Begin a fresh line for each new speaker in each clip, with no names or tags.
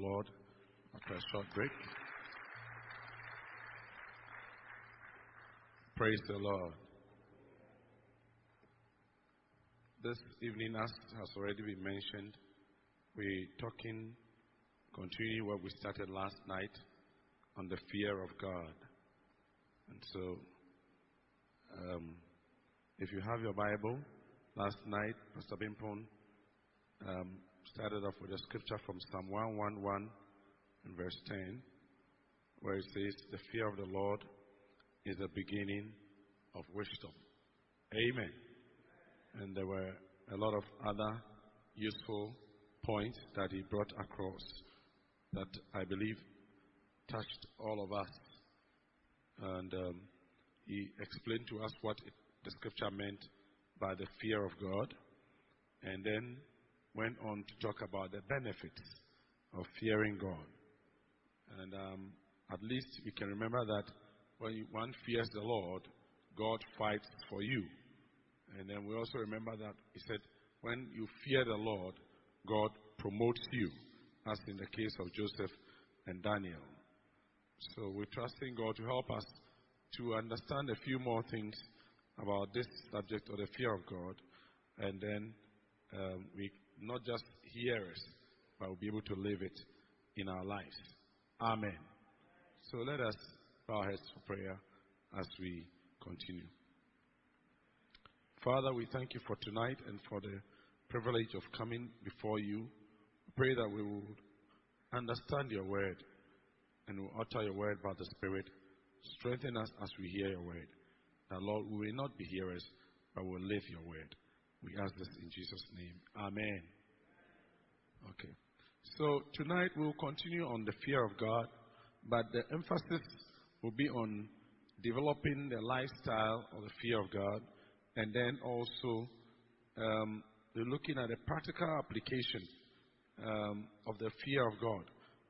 Lord after a short break. Praise the Lord. This evening, as has already been mentioned, we're talking, continuing what we started last night on the fear of God. And so, um, if you have your Bible, last night, Pastor Bimpon um, started off with a scripture from Psalm 111 and verse 10, where it says, The fear of the Lord is the beginning of wisdom. Amen. And there were a lot of other useful points that he brought across that I believe touched all of us. And um, he explained to us what it, the scripture meant by the fear of God, and then went on to talk about the benefits of fearing God. And um, at least we can remember that when one fears the Lord, God fights for you. And then we also remember that he said, when you fear the Lord, God promotes you, as in the case of Joseph and Daniel. So we're trusting God to help us to understand a few more things about this subject of the fear of God, and then um, we not just hearers, but we'll be able to live it in our lives. Amen. So let us bow our heads for prayer as we continue. Father, we thank you for tonight and for the privilege of coming before you. We pray that we will understand your word and will utter your word by the Spirit. Strengthen us as we hear your word. That, Lord, we will not be hearers, but will live your word. We ask this in Jesus' name. Amen. Okay. So tonight we'll continue on the fear of God, but the emphasis will be on developing the lifestyle of the fear of God, and then also um, looking at the practical application um, of the fear of God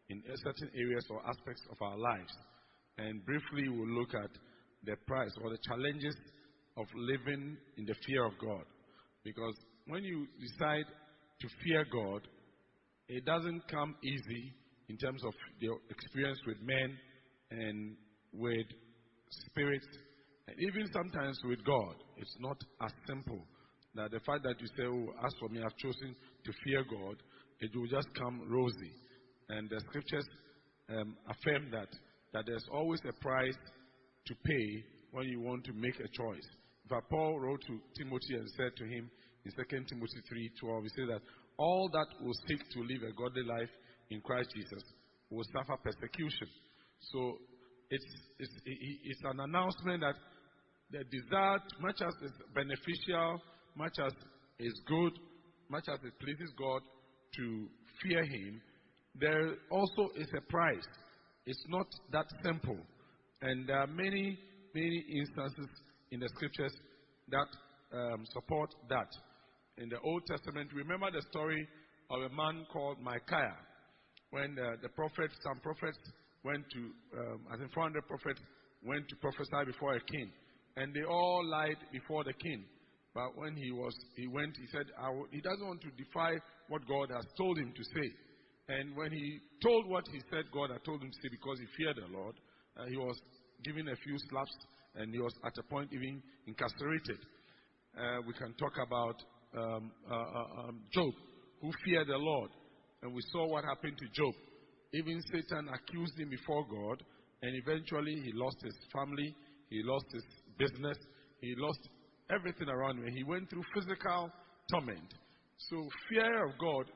in certain areas or aspects of our lives. And briefly, we'll look at the price or the challenges of living in the fear of God. Because when you decide to fear God, it doesn't come easy in terms of your experience with men and with spirits, and even sometimes with God. It's not as simple that the fact that you say, Oh, as for me, I've chosen to fear God, it will just come rosy. And the scriptures um, affirm that, that there's always a price to pay when you want to make a choice. But Paul wrote to Timothy and said to him in 2 Timothy 3:12, he said that all that will seek to live a godly life in Christ Jesus will suffer persecution. So it's, it's, it's an announcement that the desire, much as it's beneficial, much as it's good, much as it pleases God to fear Him, there also is a price. It's not that simple. And there are many, many instances in the scriptures that um, support that. In the Old Testament, remember the story of a man called Micaiah. When the, prophets, some prophets went to, um, I think 400 prophets went to prophesy before a king. And they all lied before the king. But when he was, he went, he said, he doesn't want to defy what God has told him to say. And when he told what he said God had told him to say because he feared the Lord, uh, he was given a few slaps and he was at a point even incarcerated. Uh, we can talk about um, uh, uh um, Job, who feared the Lord. And we saw what happened to Job. Even Satan accused him before God, and eventually he lost his family, he lost his business, he lost everything around him. He went through physical torment. So fear of God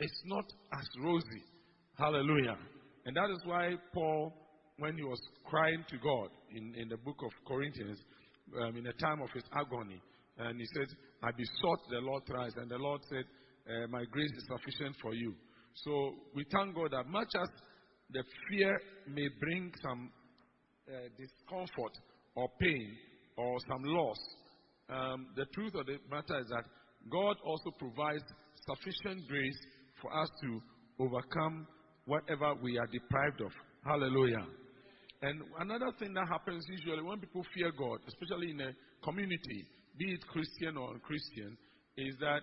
is not as rosy. Hallelujah. And that is why Paul, when he was crying to God in, in the book of Corinthians, um, in the time of his agony, and he said, I besought the Lord thrice, and the Lord said, uh, My grace is sufficient for you. So we thank God that much as the fear may bring some uh, discomfort or pain or some loss, um, the truth of the matter is that God also provides sufficient grace for us to overcome whatever we are deprived of. Hallelujah. And another thing that happens usually when people fear God, especially in a community, be it Christian or Christian, is that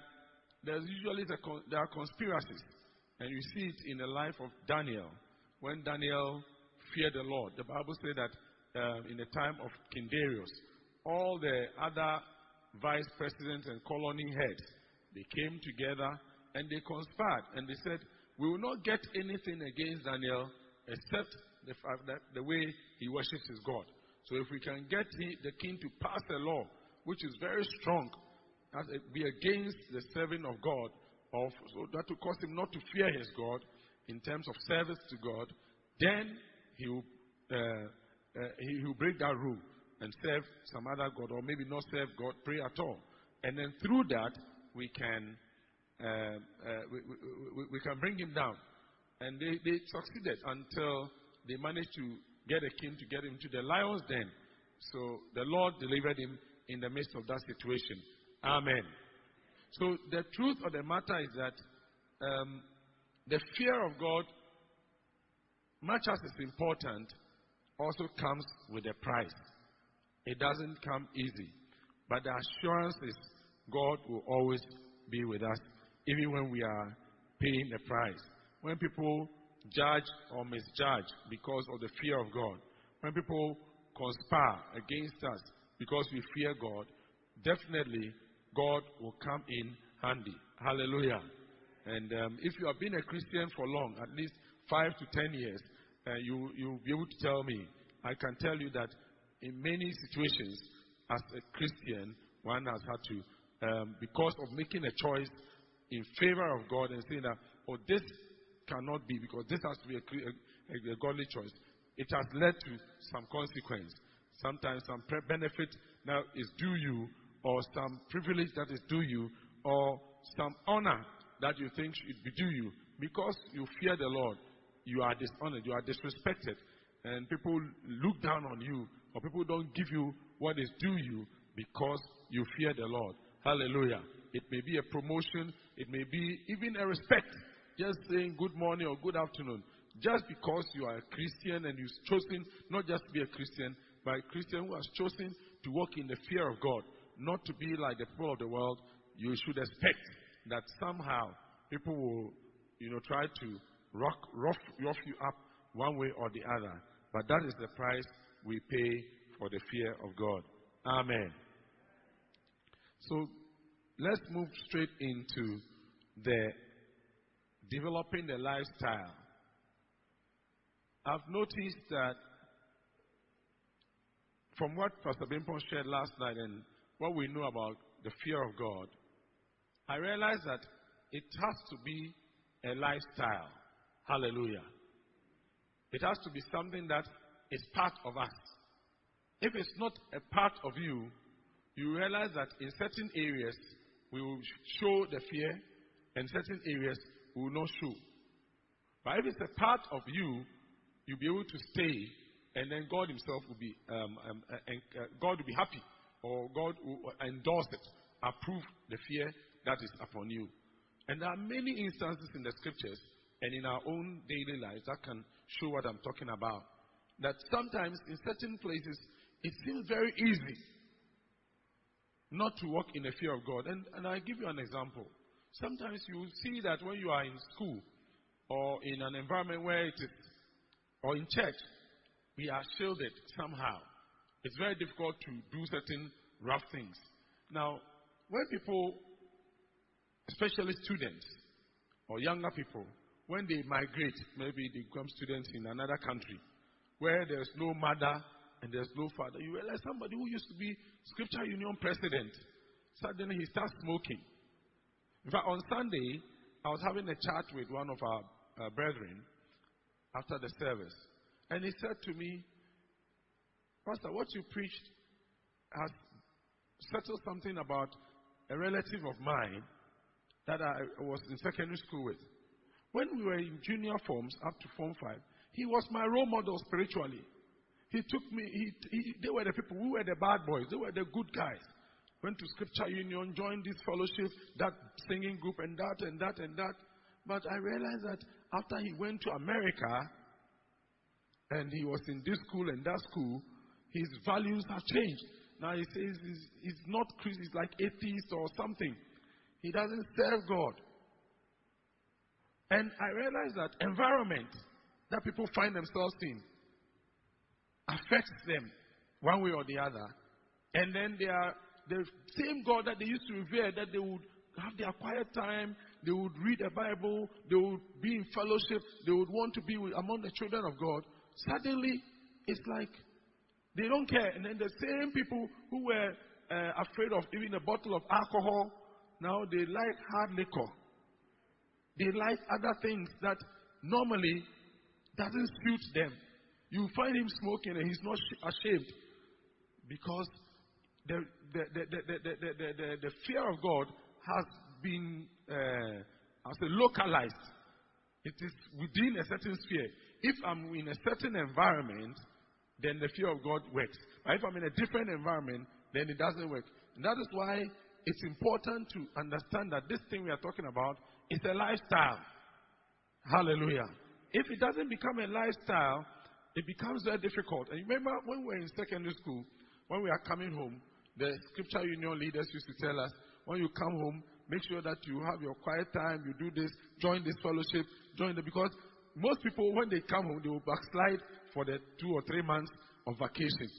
there's usually there are conspiracies. And you see it in the life of Daniel. When Daniel feared the Lord, the Bible says that uh, in the time of King Darius, all the other vice presidents and colony heads, they came together and they conspired and they said, we will not get anything against Daniel except the that the way he worships his God. So if we can get the king to pass a law which is very strong, as it be against the serving of God, of so that will cause him not to fear his God in terms of service to God, then he will uh, uh, he will break that rule and serve some other God, or maybe not serve God, pray at all, and then through that we can uh, uh, we, we, we, can bring him down. And they, they succeeded until they managed to get a king to get him to the lion's den. So the Lord delivered him in the midst of that situation. Amen. So the truth of the matter is that um, the fear of God, much as it's important, also comes with a price. It doesn't come easy. But the assurance is God will always be with us even when we are paying the price. When people judge or misjudge because of the fear of God, when people conspire against us because we fear God, definitely God will come in handy. Hallelujah. And um, if you have been a Christian for long, at least five to ten years, uh, you you'll be able to tell me. I can tell you that in many situations, as a Christian, one has had to, um, because of making a choice in favor of God and saying that, oh, this cannot be because this has to be a, a, a godly choice. It has led to some consequence. Sometimes some benefit now is due you, or some privilege that is due you, or some honor that you think should be due you. Because you fear the Lord, you are dishonored, you are disrespected, and people look down on you, or people don't give you what is due you because you fear the Lord. Hallelujah. It may be a promotion. It may be even a respect. Just saying good morning or good afternoon. Just because you are a Christian and you've chosen not just to be a Christian, but a Christian who has chosen to walk in the fear of God, not to be like the people of the world, you should expect that somehow people will, you know, try to rock, rough, rough you up one way or the other. But that is the price we pay for the fear of God. Amen. So Let's move straight into the developing the lifestyle. I've noticed that from what Pastor Bimpon shared last night and what we know about the fear of God, I realize that it has to be a lifestyle. Hallelujah. It has to be something that is part of us. If it's not a part of you, you realize that in certain areas we will show the fear, and certain areas will not show. But if it's a part of you, you'll be able to stay, and then God Himself will be, um, um, uh, uh, God will be happy, or God will endorse it, approve the fear that is upon you. And there are many instances in the scriptures and in our own daily lives that can show what I'm talking about. That sometimes in certain places it seems very easy not to walk in the fear of God. And, and I give you an example. Sometimes you will see that when you are in school or in an environment where it is, or in church, we are shielded somehow. It's very difficult to do certain rough things. Now, when people, especially students or younger people, when they migrate, maybe they become students in another country where there's no mother and there's no father, you realize somebody who used to be Scripture Union president, suddenly he starts smoking. In fact, on Sunday, I was having a chat with one of our uh, brethren after the service, and he said to me, Pastor, what you preached has settled something about a relative of mine that I was in secondary school with. When we were in junior forms up to Form 5, he was my role model spiritually. He took me, he, he, they were the people, we were the bad boys, they were the good guys. Went to Scripture Union, joined this fellowship, that singing group, and that, and that, and that. But I realized that after he went to America, and he was in this school and that school, his values have changed. Now he says he's, he's not Christian, he's like atheist or something. He doesn't serve God. And I realized that environment that people find themselves in affects them one way or the other. And then they are the same God that they used to revere, that they would have their quiet time, they would read the Bible, they would be in fellowship, they would want to be with, among the children of God. Suddenly, it's like they don't care. And then the same people who were uh, afraid of even a bottle of alcohol, now they like hard liquor. They like other things that normally doesn't suit them. You find him smoking and he's not ashamed because the, the, the, the, fear of God has been, uh, I say, localized. It is within a certain sphere. If I'm in a certain environment, then the fear of God works. But if I'm in a different environment, then it doesn't work. And that is why it's important to understand that this thing we are talking about is a lifestyle. Hallelujah. If it doesn't become a lifestyle, it becomes very difficult. And remember when we were in secondary school, when we are coming home, the scripture union leaders used to tell us, when you come home, make sure that you have your quiet time, you do this, join this fellowship, join the, because most people, when they come home, they will backslide for the two or three months of vacation.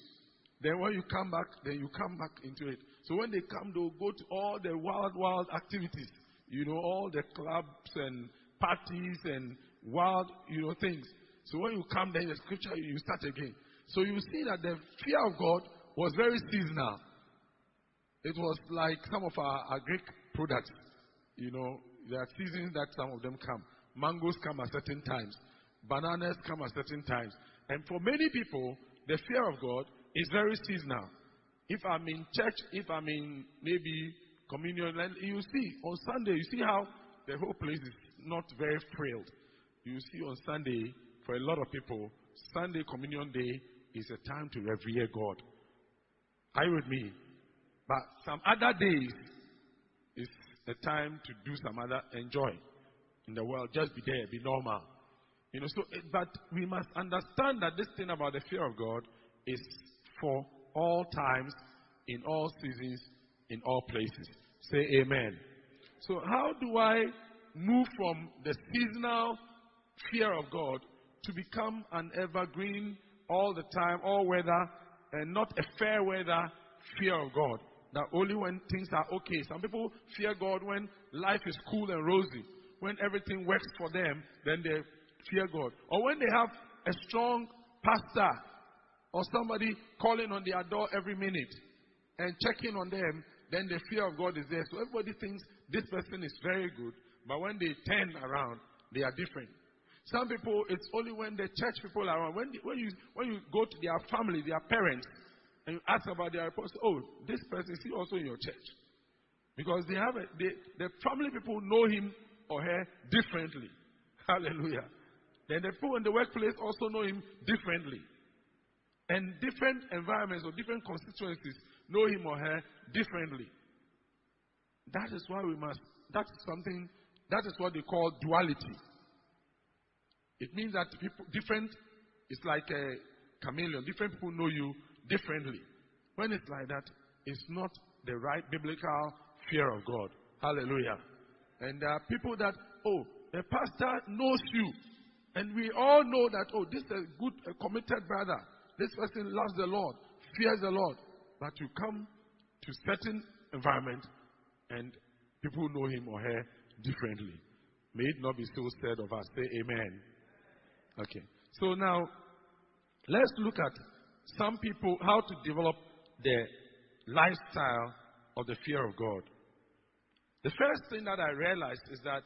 Then when you come back, then you come back into it. So when they come, they'll go to all the wild, wild activities. You know, all the clubs and parties and wild, you know, things. So when you come then the scripture, you start again. So you see that the fear of God was very seasonal. It was like some of our, our Greek products. You know, there are seasons that some of them come. Mangoes come at certain times. Bananas come at certain times. And for many people, the fear of God is very seasonal. If I'm in church, if I'm in maybe communion, you see on Sunday, you see how the whole place is not very thrilled. You see on Sunday, for a lot of people, Sunday communion day is a time to revere God. Are you with me? But some other days is the time to do some other enjoy in the world. Just be there, be normal. You know, so eh, but we must understand that this thing about the fear of God is for all times, in all seasons, in all places. Say amen. So how do I move from the seasonal fear of God to become an evergreen, all the time, all weather, and not a fair weather fear of God? That only when things are okay. Some people fear God when life is cool and rosy. When everything works for them, then they fear God. Or when they have a strong pastor or somebody calling on their door every minute and checking on them, then the fear of God is there. So everybody thinks this person is very good, but when they turn around, they are different. Some people, it's only when the church people are around. When, when, you, when you go to their family, their parents, and you ask about their apostle, oh, this person is he also in your church? Because they have a, they, the family people know him or her differently. Hallelujah. Then the people in the workplace also know him differently. And different environments or different constituencies know him or her differently. That is why we must, that's something, that is what they call duality. It means that people, different, it's like a chameleon. Different people know you differently. When it's like that, it's not the right biblical fear of God. Hallelujah. And there are people that, oh, the pastor knows you. And we all know that, oh, this is a good, a committed brother. This person loves the Lord, fears the Lord. But you come to certain environment and people know him or her differently. May it not be so said of us. Say amen. Okay. So now, let's look at some people, how to develop the lifestyle of the fear of God. The first thing that I realized is that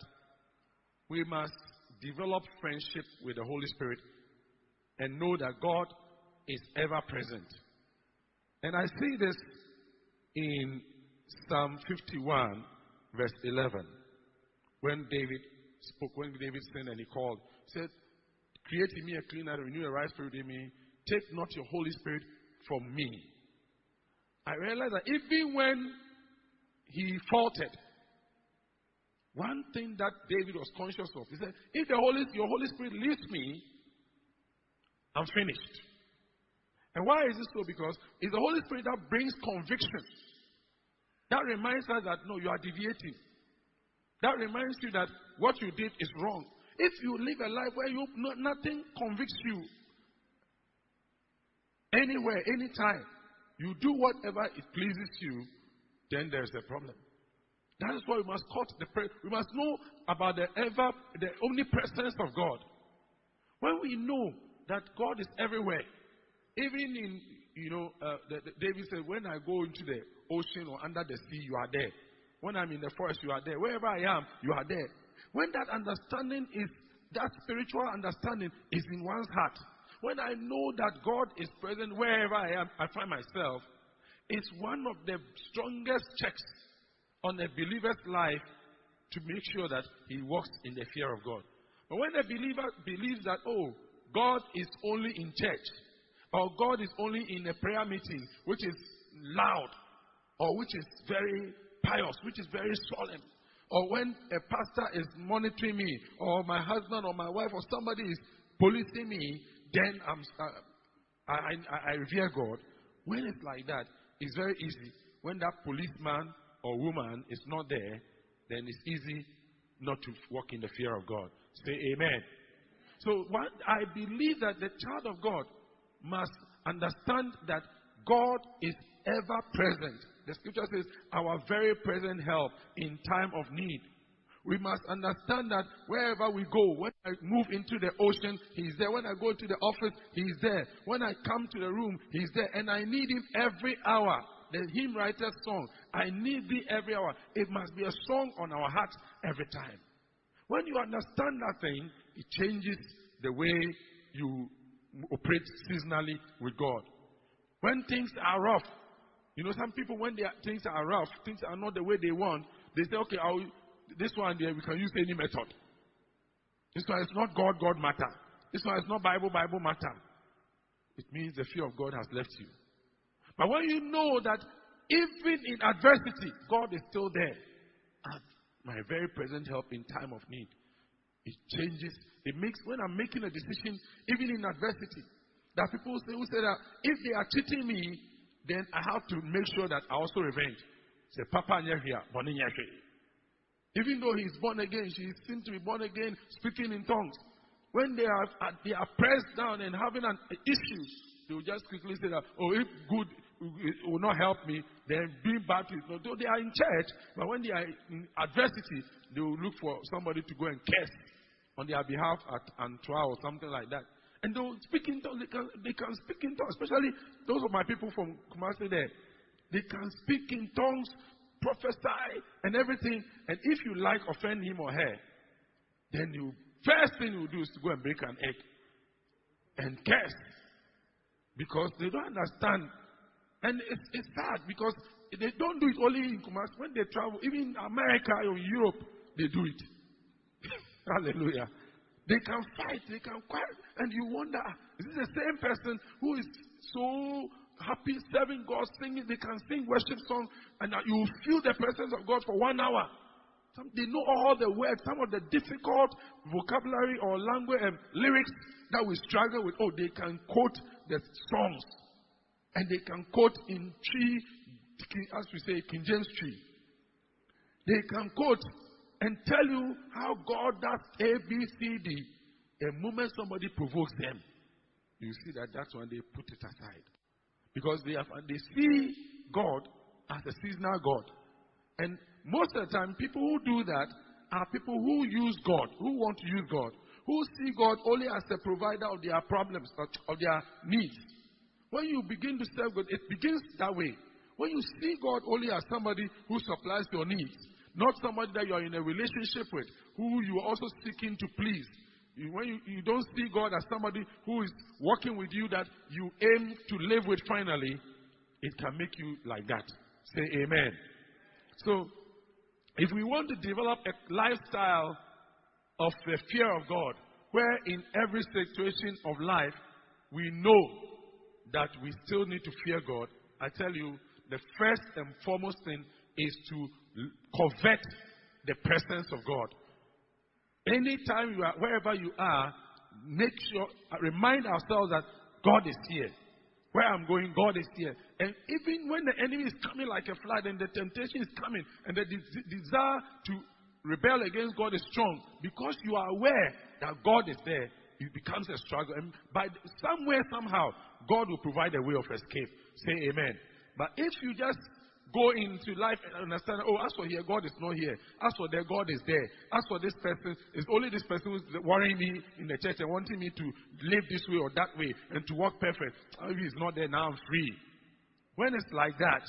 we must develop friendship with the Holy Spirit and know that God is ever present. And I see this in Psalm 51, verse 11, when David spoke, when David sinned and he called, he said, Create in me a clean heart, renew a right spirit in me. Take not your Holy Spirit from me. I realized that even when he faltered, one thing that David was conscious of, he said, if the Holy, your Holy Spirit leaves me, I'm finished. And why is this so? Because it's the Holy Spirit that brings conviction. That reminds us that no, you are deviating. That reminds you that what you did is wrong. If you live a life where you no, nothing convicts you, anywhere, anytime, you do whatever it pleases you, then there's a problem. That is why we must cut the pre- we must know about the ever the omnipresence of God. When we know that God is everywhere, even in you know, uh, the, the, David said, when I go into the ocean or under the sea, you are there. When I'm in the forest, you are there. Wherever I am, you are there. When that understanding is, that spiritual understanding is in one's heart, when I know that God is present wherever I am, I find myself, it's one of the strongest checks on a believer's life to make sure that he walks in the fear of God. But when a believer believes that, oh, God is only in church, or God is only in a prayer meeting, which is loud, or which is very pious, which is very solemn, or when a pastor is monitoring me, or my husband or my wife or somebody is policing me, then I'm, I, I, I revere God. When it's like that, it's very easy. When that policeman or woman is not there, then it's easy not to walk in the fear of God. Say amen. So what I believe that the child of God must understand that God is ever present. The scripture says, our very present help in time of need. We must understand that wherever we go, when I move into the ocean, He's there. When I go to the office, He's there. When I come to the room, He's there. And I need Him every hour. The hymn writer's song, I need Thee every hour. It must be a song on our hearts every time. When you understand that thing, it changes the way you operate seasonally with God. When things are rough, you know, some people, when are, things are rough, things are not the way they want, they say, okay, I'll, this one there, we can use any method. This one is not God, God matter. This one is not Bible, Bible matter. It means the fear of God has left you. But when you know that even in adversity, God is still there, and my very present help in time of need, it changes. It makes when I'm making a decision, even in adversity, that people say who say that if they are cheating me, then I have to make sure that I also revenge. Say, Papa here, Even though he's born again, she seems to be born again, speaking in tongues. When they are uh, they are pressed down and having an issue, they will just quickly say that, oh, if good will not help me, then being is not. Though they are in church, but when they are in adversity, they will look for somebody to go and curse on their behalf at Antoa or something like that. And they will speak in tongues. They can, they can speak in tongues, especially those of my people from Kumasi there. They can speak in tongues, prophesy, and everything. And if you like offend him or her, then you first thing you do is to go and break an egg and curse because they don't understand. And it's, it's sad because they don't do it only in Kumasi. When they travel, even in America or Europe, they do it. Hallelujah. They can fight, they can fight, and you wonder, ah, is this the same person who is so happy serving God, singing? They can sing worship songs, and you feel the presence of God for one hour. Some, they know all the words, some of the difficult vocabulary or language and lyrics that we struggle with. Oh, they can quote the songs. And they can quote in Twi, as we say, King James Twi. They can quote and tell you how God does A, B, C, D. Moment somebody provokes them, you see that that's when they put it aside. Because they, have, they see God as a seasonal God. And most of the time, people who do that are people who use God, who want to use God, who see God only as the provider of their problems, of their needs. When you begin to serve God, it begins that way. When you see God only as somebody who supplies your needs, not somebody that you are in a relationship with, who you are also seeking to please. When you, you don't see God as somebody who is working with you that you aim to live with finally, it can make you like that. Say amen. So, if we want to develop a lifestyle of the fear of God, where in every situation of life we know that we still need to fear God, I tell you, the first and foremost thing is to covet the presence of God. Anytime you are, wherever you are, make sure, remind ourselves that God is here. Where I'm going, God is here. And even when the enemy is coming like a flood and the temptation is coming and the de- desire to rebel against God is strong because you are aware that God is there. It becomes a struggle. And by somewhere, somehow, God will provide a way of escape. Say amen. But if you just go into life and understand, oh, as for here, God is not here. As for there, God is there. As for this person, it's only this person who's worrying me in the church and wanting me to live this way or that way and to walk perfect. Oh, he's not there now, I'm free. When it's like that,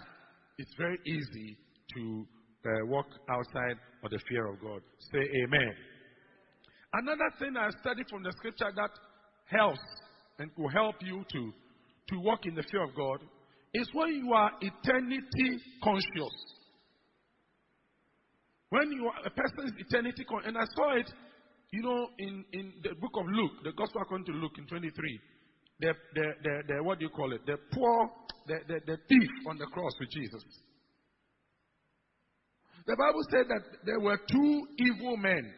it's very easy to uh, walk outside of the fear of God. Say amen. Another thing I studied from the scripture that helps and will help you to, to walk in the fear of God is when you are eternity conscious. When you are, a person is eternity conscious, and I saw it, you know, in, in the book of Luke, the gospel according to Luke in 23. The, the, the, the what do you call it? The poor, the, the, the thief on the cross with Jesus. The Bible said that there were two evil men.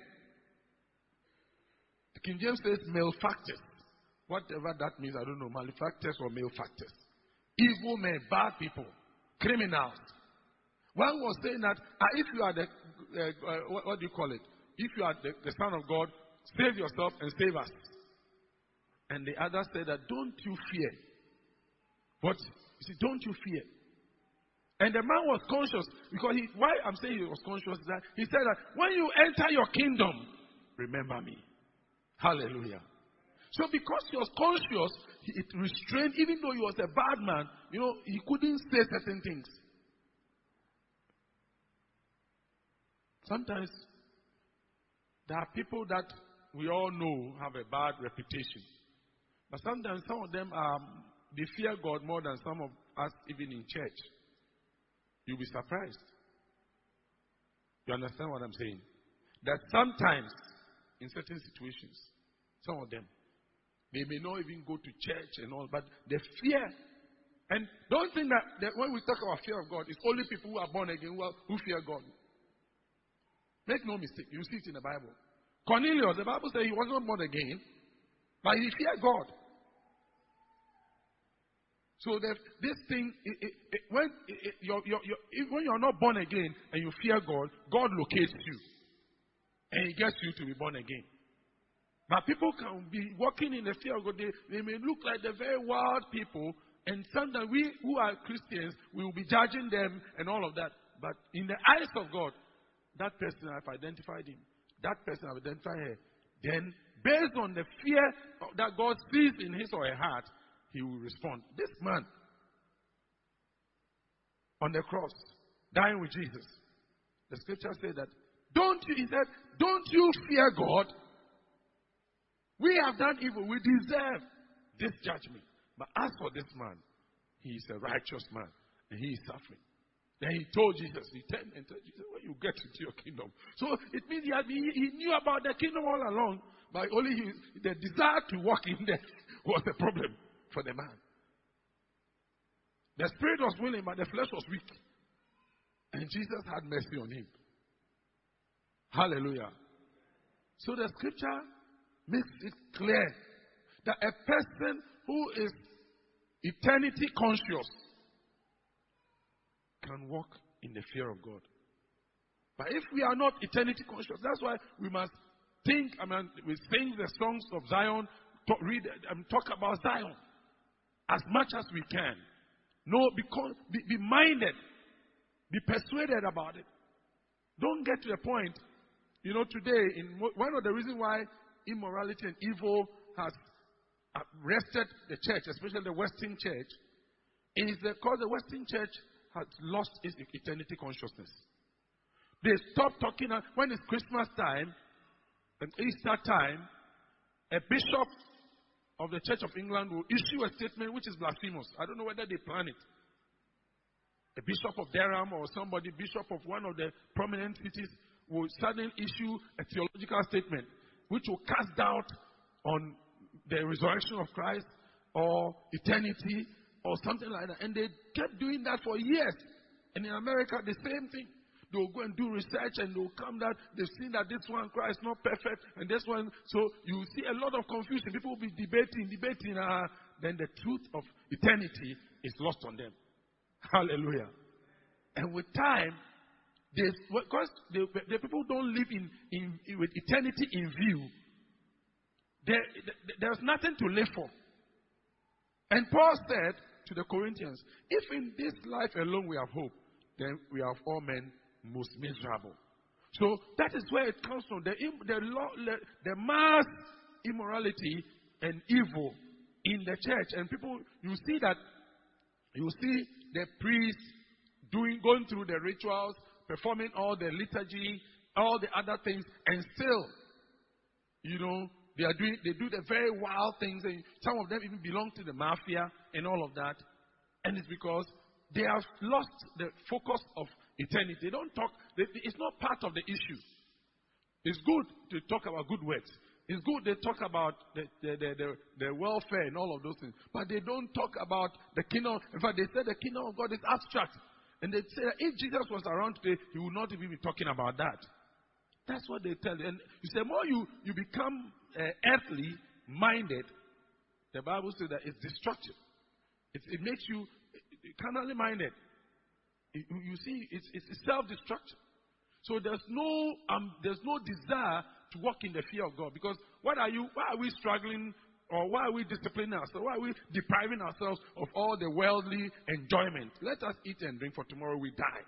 King James says malefactors. Whatever that means, I don't know. Malefactors or malefactors. Evil men, bad people, criminals. One was saying that uh, if you are the, uh, uh, what, what, do you call it? If you are the, the Son of God, save yourself and save us. And the other said that, don't you fear. What? He said, don't you fear. And the man was conscious because he, why I'm saying he was conscious is that he said that when you enter your kingdom, remember me. Hallelujah. So because he was conscious, it restrained, even though he was a bad man, you know, he couldn't say certain things. Sometimes there are people that we all know have a bad reputation. But sometimes some of them are, they fear God more than some of us even in church. You'll be surprised. You understand what I'm saying? That sometimes, in certain situations, some of them, they may not even go to church and all, but the fear. And don't think that, that when we talk about fear of God, it's only people who are born again who, are, who fear God. Make no mistake. You see it in the Bible. Cornelius, the Bible says he was not born again, but he feared God. So that this thing, it, it, it, when, you're, you're, you're, when you're not born again and you fear God, God locates you. And He gets you to be born again. But people can be walking in the fear of God. They, they may look like the very wild people. And sometimes we who are Christians, we will be judging them and all of that. But in the eyes of God, that person, I've identified him. That person, I've identified her. Then, based on the fear that God sees in his or her heart, he will respond. This man on the cross, dying with Jesus, the scripture said that, don't you, he said, don't you fear God? We have done evil. We deserve this judgment. But as for this man, he is a righteous man and he is suffering. Then he told Jesus, he turned and told Jesus, when you get into your kingdom. So it means he, had, he, he knew about the kingdom all along, but only he, the desire to walk in there was the problem for the man. The spirit was willing, but the flesh was weak. And Jesus had mercy on him. Hallelujah. So the scripture makes it clear that a person who is eternity conscious can walk in the fear of God. But if we are not eternity conscious, that's why we must think, I mean, we sing the songs of Zion, talk, read um, talk about Zion as much as we can. No, because, be, be minded, be persuaded about it. Don't get to the point, you know, today, in one of the reasons why immorality and evil has arrested the church, especially the Western church, is because the Western church has lost its eternity consciousness. They stop talking uh, when it's Christmas time and Easter time. A bishop of the Church of England will issue a statement which is blasphemous. I don't know whether they plan it. A bishop of Durham or somebody, bishop of one of the prominent cities, will suddenly issue a theological statement which will cast doubt on the resurrection of Christ or eternity or something like that. And they kept doing that for years. And in America, the same thing. They'll go and do research and they'll come that they've seen that this one Christ not perfect and this one. So you see a lot of confusion. People will be debating, debating. Uh, then the truth of eternity is lost on them. Hallelujah. And with time, because the, the people don't live in, in, with eternity in view, there, there's nothing to live for. And Paul said to the Corinthians, if in this life alone we have hope, then we are all men most miserable. So that is where it comes from. The, the, the mass immorality and evil in the church. And people, you see that, you see the priests doing, going through the rituals, performing all the liturgy, all the other things, and still, you know, they are doing, they do the very wild things, and some of them even belong to the mafia and all of that. And it's because they have lost the focus of eternity. They don't talk, they, it's not part of the issue. It's good to talk about good works. It's good they talk about the, the, the, the, welfare and all of those things, but they don't talk about the kingdom. In fact, they say the kingdom of God is abstract. And they say that if Jesus was around today, he would not even be talking about that. That's what they tell you. And you say, more you, you become uh, earthly minded, the Bible says that it's destructive. It, it makes you carnally minded. It, you see, it's, it's self destructive. So there's no, um, there's no desire to walk in the fear of God. Because what are you, why are we struggling or why are we disciplining ourselves? Why are we depriving ourselves of all the worldly enjoyment? Let us eat and drink, for tomorrow we die.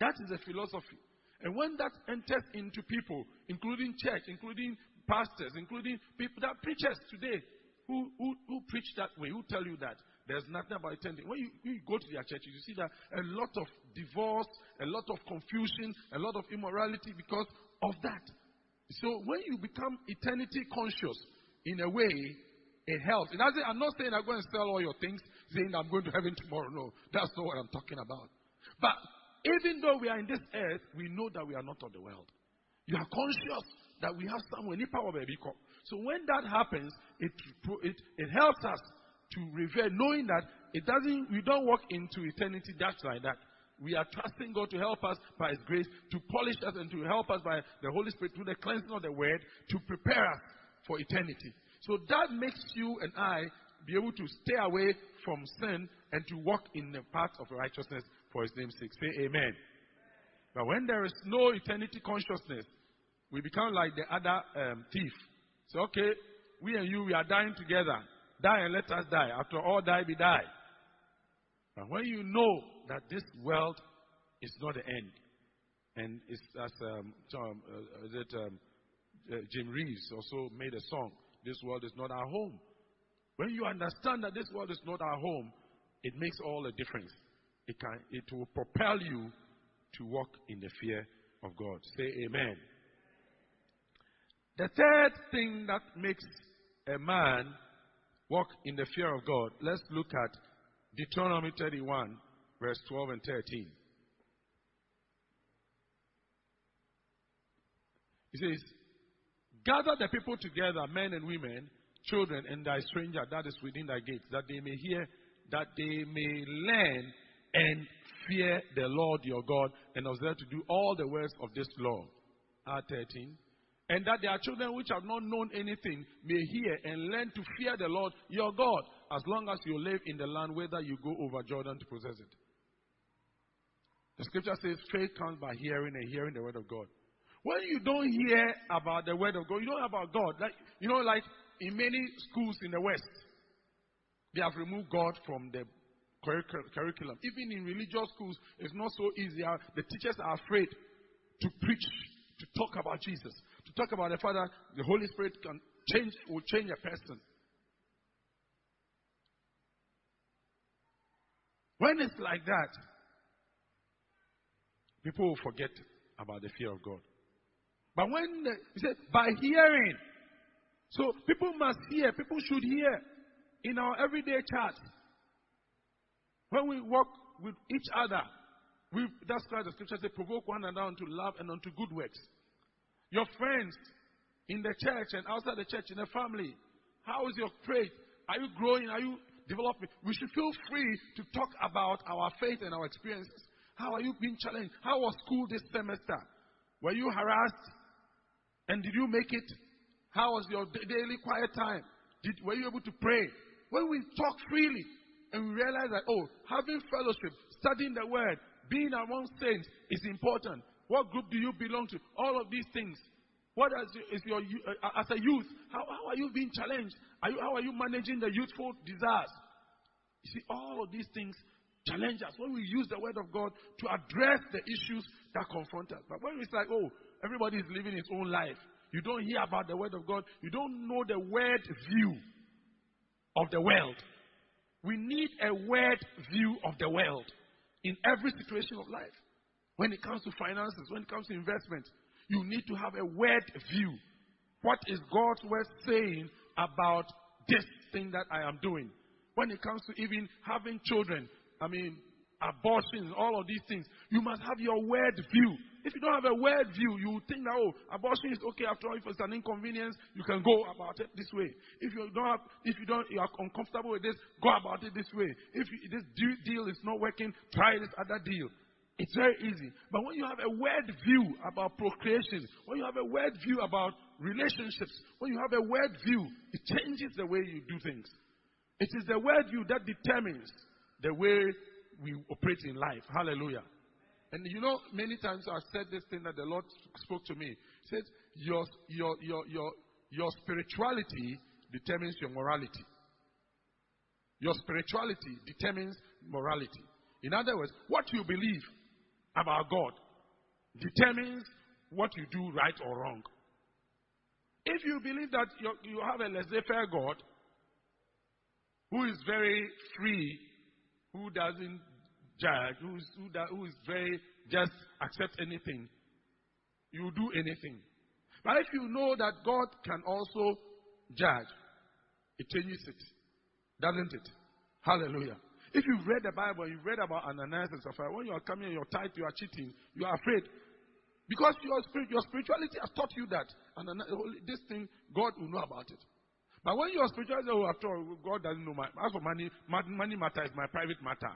That is a philosophy. And when that enters into people, including church, including pastors, including people that preachers today, who, who, who preach that way, who tell you that there's nothing about eternity. When you, when you go to their churches, you see that a lot of divorce, a lot of confusion, a lot of immorality because of that. So when you become eternity conscious, in a way, it helps. It doesn't, I'm not saying I'm going to sell all your things, saying I'm going to heaven tomorrow. No, that's not what I'm talking about. But even though we are in this earth, we know that we are not of the world. You are conscious that we have somewhere, any power baby So when that happens, it, it, it helps us to revere, knowing that it doesn't, we don't walk into eternity just like that. We are trusting God to help us by His grace, to polish us, and to help us by the Holy Spirit through the cleansing of the Word, to prepare us for eternity. So that makes you and I be able to stay away from sin and to walk in the path of righteousness for his name's sake. Say amen. But when there is no eternity consciousness, we become like the other um, thief. So, okay, we and you, we are dying together. Die and let us die. After all, die be die. But when you know that this world is not the end, and it's as um, Tom, uh, is it um, uh, Jim Reeves also made a song, This World is Not Our Home. When you understand that this world is not our home, it makes all the difference. It, can, it will propel you to walk in the fear of God. Say amen. The third thing that makes a man walk in the fear of God, let's look at Deuteronomy 31, verse 12 and 13. He says, Gather the people together, men and women, children, and thy stranger that is within thy gates, that they may hear, that they may learn and fear the Lord your God, and observe to do all the words of this law. R13. And that their children which have not known anything may hear and learn to fear the Lord your God, as long as you live in the land, whether you go over Jordan to possess it. The scripture says faith comes by hearing and hearing the word of God. When you don't hear about the word of God, you don't know about God. Like you know, like in many schools in the West, they have removed God from the curriculum. Even in religious schools, it's not so easy. Uh, the teachers are afraid to preach, to talk about Jesus, to talk about the Father. The Holy Spirit can change, will change a person. When it's like that, people will forget about the fear of God. But when he said, by hearing. So people must hear. People should hear in our everyday chat. When we walk with each other, we, that's why the scripture says, provoke one another unto love and unto good works. Your friends in the church and outside the church, in the family, how is your faith? Are you growing? Are you developing? We should feel free to talk about our faith and our experiences. How are you being challenged? How was school this semester? Were you harassed? And did you make it? How was your daily quiet time? Did, were you able to pray? When we talk freely and we realize that, oh, having fellowship, studying the word, Being among saints is important. What group do you belong to? All of these things. What is your uh, as a youth? How, how are you being challenged? Are you, how are you managing the youthful desires? You see, all of these things challenge us when we use the word of God to address the issues that confront us. But when it's like, oh, everybody is living his own life, you don't hear about the word of God, you don't know the word view of the world. We need a word view of the world in every situation of life. When it comes to finances, when it comes to investment, you need to have a word view. What is God's word saying about this thing that I am doing? When it comes to even having children, I mean, abortion, all of these things, you must have your word view. If you don't have a word view, you think that, oh, abortion is okay after all. If it's an inconvenience, you can go about it this way. If you don't have, if you don't, you are uncomfortable with this, go about it this way. If you, this deal is not working, try this other deal. It's very easy. But when you have a word view about procreation, when you have a word view about relationships, when you have a word view, it changes the way you do things. It is the word view that determines the way we operate in life. Hallelujah. And you know, many times I've said this thing that the Lord spoke to me. He said, your, your, your, your, your spirituality determines your morality. Your spirituality determines morality. In other words, what you believe about God determines what you do right or wrong. If you believe that you have a laissez faire God who is very free, who doesn't judge, who, da, who is very just accept anything. You do anything. But if you know that God can also judge, it changes it, doesn't it? Hallelujah. If you've read the Bible, you've read about Ananias and Sapphira, when you are coming and you're tight, you are cheating, you are afraid. Because your, spirit, your spirituality has taught you that. And oh, this thing, God will know about it. But when your spirituality, oh, after all, God doesn't know my, as for money, money matter is my private matter.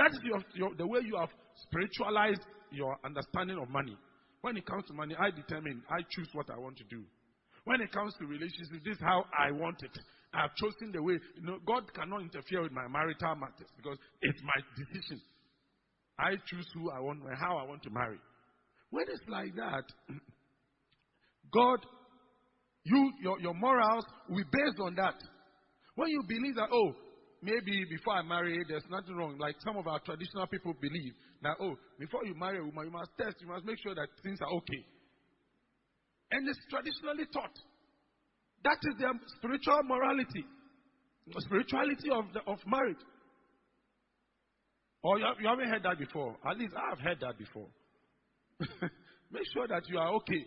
That is your, your, the way you have spiritualized your understanding of money. When it comes to money, I determine, I choose what I want to do. When it comes to relationships, this is how I want it. I have chosen the way. You know, God cannot interfere with my marital matters because it's my decision. I choose who I want and how I want to marry. When it's like that, God, you, your, your morals will be based on that. When you believe that, oh, maybe before I marry, there's nothing wrong. Like some of our traditional people believe that, oh, before you marry a woman, you must test, you must make sure that things are okay. And it's traditionally taught. That is their spiritual morality, the spirituality of, the, of marriage. Or you, have, you haven't heard that before. At least I have heard that before. make sure that you are okay.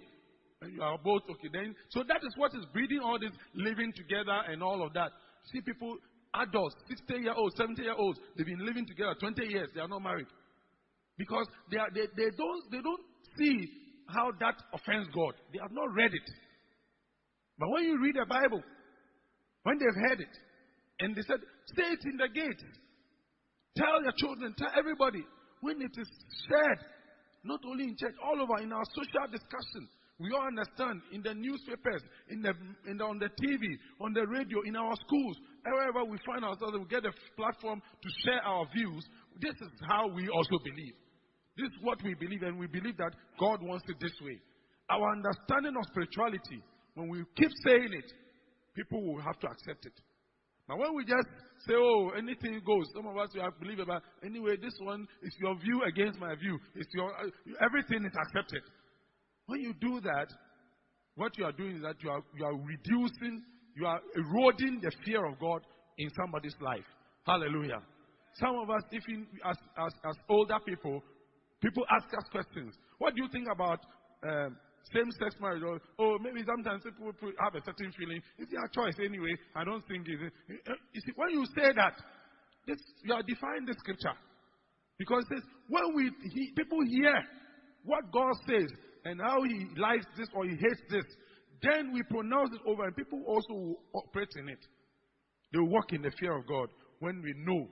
And you are both okay. Then, so that is what is breeding all this living together and all of that. See people adults, 60 year olds, 70 year olds, they've been living together 20 years, they are not married. Because they, are, they, they, don't, they don't see how that offends God. They have not read it. But when you read the Bible, when they've heard it, and they said, say it in the gate, tell your children, tell everybody, when it is said, not only in church, all over in our social discussion, we all understand in the newspapers, in the, in the, on the TV, on the radio, in our schools, wherever we find ourselves, we get a platform to share our views. This is how we also believe. This is what we believe, and we believe that God wants it this way. Our understanding of spirituality, when we keep saying it, people will have to accept it. Now, when we just say, oh, anything goes, some of us we have believe about, anyway, this one is your view against my view. It's your, uh, everything is accepted. When you do that, what you are doing is that you are, you are reducing, you are eroding the fear of God in somebody's life. Hallelujah. Some of us, even as, as, as older people, people ask us questions. What do you think about um, same sex marriage? Or, oh, maybe sometimes people have a certain feeling. It's their choice anyway. I don't think it's. You see, when you say that, this, you are defying the scripture. Because it says, when we, he, people hear what God says, and how he likes this or he hates this, then we pronounce it over, and people also operate in it. They walk in the fear of God when we know,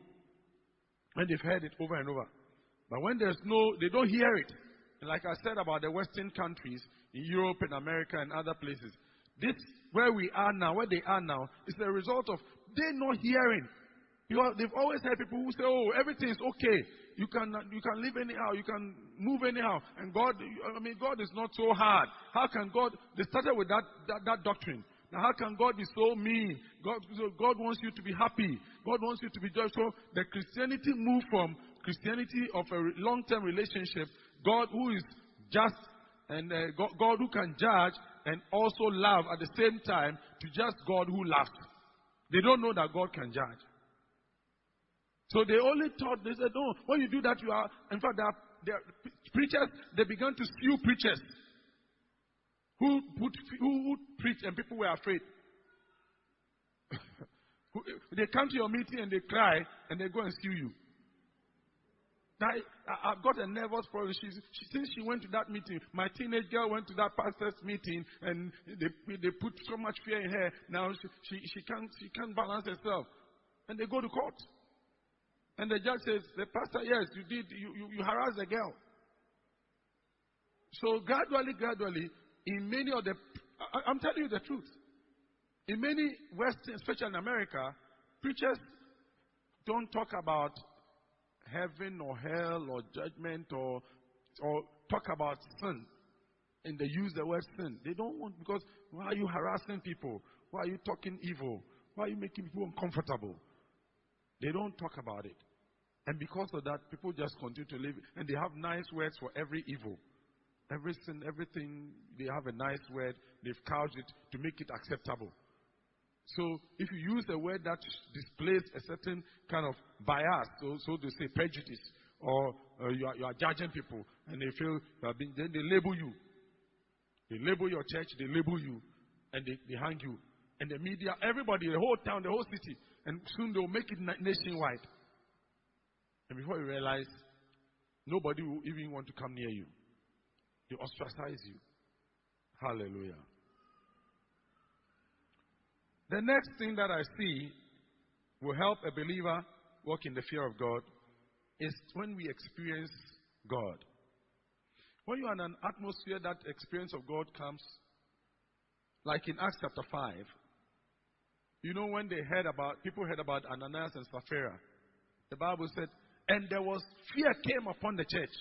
when they've heard it over and over. But when there's no, they don't hear it. And like I said about the Western countries, in Europe and America and other places, this, where we are now, where they are now, is the result of they not hearing. Because they've always had people who say, "Oh, everything is okay. You can you can live anyhow. You can move anyhow." And God, I mean, God is not so hard. How can God? They started with that that, that doctrine. Now, how can God be so mean? God, God wants you to be happy. God wants you to be joyful. The Christianity moved from Christianity of a long-term relationship, God who is just and uh, God, God who can judge and also love at the same time, to just God who loves. They don't know that God can judge. So they only thought, they said, no, when you do that, you are, in fact, there are, are preachers, they began to sue preachers who, put, who, would preach and people were afraid. they come to your meeting and they cry and they go and sue you. Now, I've got a nervous problem. She's, she, since she went to that meeting, my teenage girl went to that pastor's meeting and they, they put so much fear in her. Now she, she, she, can't, she can't balance herself. And they go to court. And the judge says, the pastor, yes, you did, you, you, you harassed the girl. So gradually, gradually, in many of the, I, I'm telling you the truth. In many Western, especially in America, preachers don't talk about heaven or hell or judgment or, or talk about sin. And they use the word sin. They don't want, because why are you harassing people? Why are you talking evil? Why are you making people uncomfortable? They don't talk about it. And because of that, people just continue to live, and they have nice words for every evil. Every sin, everything, they have a nice word. They've couched it to make it acceptable. So if you use a word that displays a certain kind of bias, so, so to say prejudice, or uh, you, are, you are judging people, and they feel you are being, then they label you. They label your church, they label you, and they, they hang you. And the media, everybody, the whole town, the whole city, and soon they'll make it nationwide. And before you realize, nobody will even want to come near you. They ostracize you. Hallelujah. The next thing that I see will help a believer walk in the fear of God is when we experience God. When you are in an atmosphere that experience of God comes, like in Acts chapter 5, you know, when they heard about, people heard about Ananias and Sapphira, the Bible said, and there was fear came upon the church.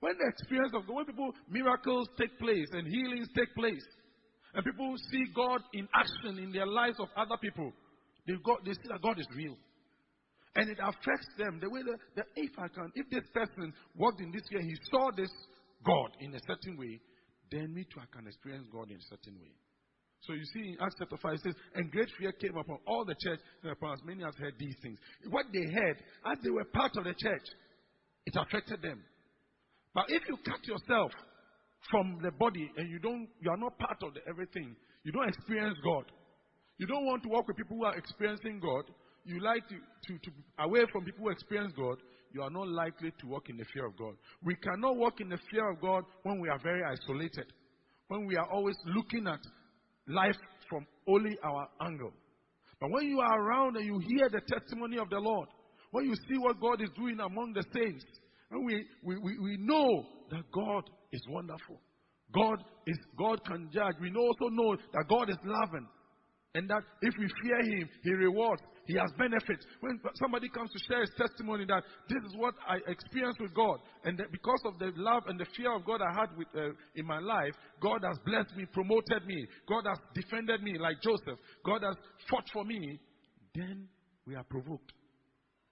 When the experience of God, when people, miracles take place and healings take place, and people see God in action in their lives of other people, they, got, they see that God is real. And it affects them the way that, that if I can, if this person walked in this way, he saw this God in a certain way, then me too, I can experience God in a certain way. So you see in Acts chapter 5, it says, And great fear came upon all the church, and upon as many as heard these things. What they heard, as they were part of the church, it affected them. But if you cut yourself from the body and you don't, you are not part of the everything, you don't experience God. You don't want to work with people who are experiencing God. You like to, to, to away from people who experience God. You are not likely to walk in the fear of God. We cannot walk in the fear of God when we are very isolated. When we are always looking at life from only our angle. But when you are around and you hear the testimony of the Lord, when you see what God is doing among the saints, and we, we, we, we know that God is wonderful. God is God can judge. We also know that God is loving. And that if we fear him, he rewards. He has benefits. When somebody comes to share his testimony that this is what I experienced with God, and because of the love and the fear of God I had with, uh, in my life, God has blessed me, promoted me, God has defended me like Joseph, God has fought for me, then we are provoked.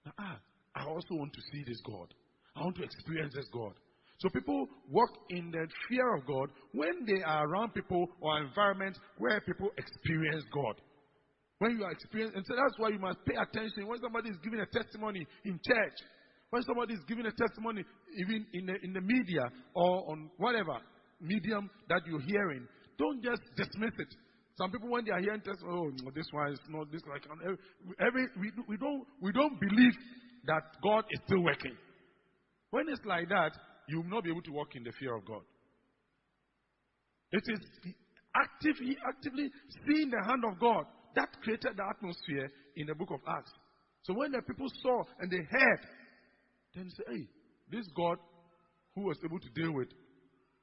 Now, ah, I also want to see this God. I want to experience this God. So people walk in the fear of God when they are around people or environments where people experience God. When you are experiencing, and so that's why you must pay attention when somebody is giving a testimony in church, when somebody is giving a testimony even in the, in the media or on whatever medium that you're hearing, don't just dismiss it. Some people, when they are hearing testimony, oh, this one is not this like every we, we don't we don't believe that God is still working. When it's like that, you will not be able to walk in the fear of God. It is actively, actively seeing the hand of God that created the atmosphere in the book of Acts. So when the people saw and they heard, then say, hey, this God who was able to deal with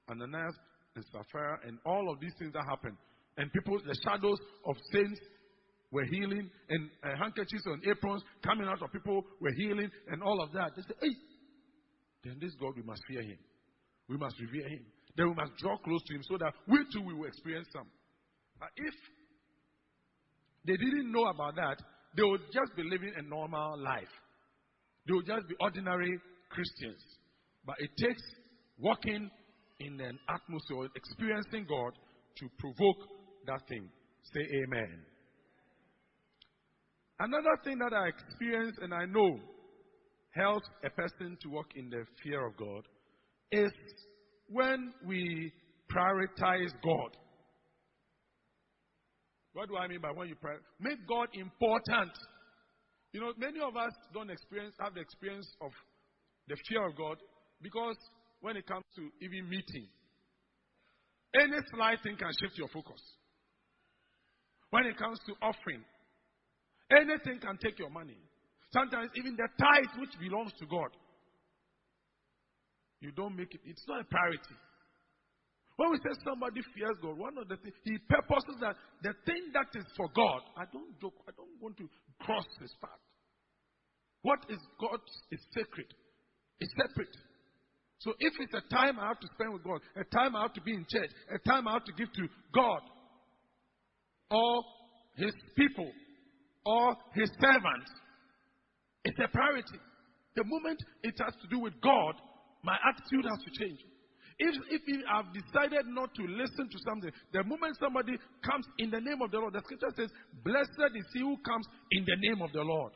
Ananias and Sapphira and all of these things that happened, and people, the shadows of saints were healing, and uh, handkerchiefs and aprons coming out of people were healing, and all of that. They say, hey, then this God, we must fear him. We must revere him. Then we must draw close to him so that we too will experience some. But if they didn't know about that, they would just be living a normal life. They would just be ordinary Christians. But it takes walking in an atmosphere, experiencing God to provoke that thing. Say amen. Another thing that I experience and I know helps a person to walk in the fear of God is when we prioritize God. What do I mean by when you pray? Make God important. You know, many of us don't experience have the experience of the fear of God because when it comes to even meeting, any slight thing can shift your focus. When it comes to offering, anything can take your money. Sometimes even the tithe which belongs to God, you don't make it. It's not a priority. When we say somebody fears God, one of the things he purposes that the thing that is for God, I don't joke, I don't want to cross his path. What is God is sacred. It's separate. So if it's a time I have to spend with God, a time I have to be in church, a time I have to give to God, or his people, or his servants, it's a priority. The moment it has to do with God, my attitude has to change. If, if I've decided not to listen to something, the moment somebody comes in the name of the Lord, the scripture says, Blessed is he who comes in the name of the Lord.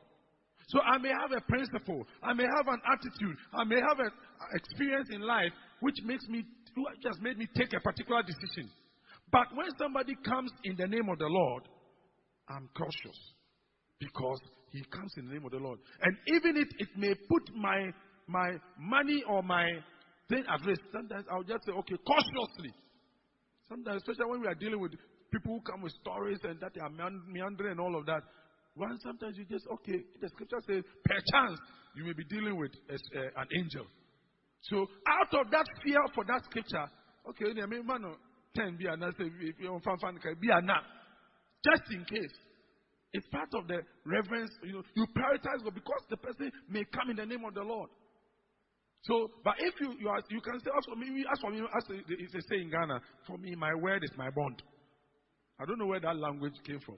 So I may have a principle, I may have an attitude, I may have an experience in life which makes me, just made me take a particular decision. But when somebody comes in the name of the Lord, I'm cautious because he comes in the name of the Lord. And even if it may put my my money or my thing at risk, sometimes I'll just say, okay, cautiously. Sometimes, especially when we are dealing with people who come with stories and that they are meandering and all of that, one sometimes you just okay. The scripture says, perchance you may be dealing with a, uh, an angel. So out of that fear for that scripture, okay, I mean, man, ten be if you fan fan be just in case. It's part of the reverence. You know, you prioritize God because the person may come in the name of the Lord. So, but if you you, are, you can say, as for me, as for me, as they say in Ghana, for me, my word is my bond. I don't know where that language came from.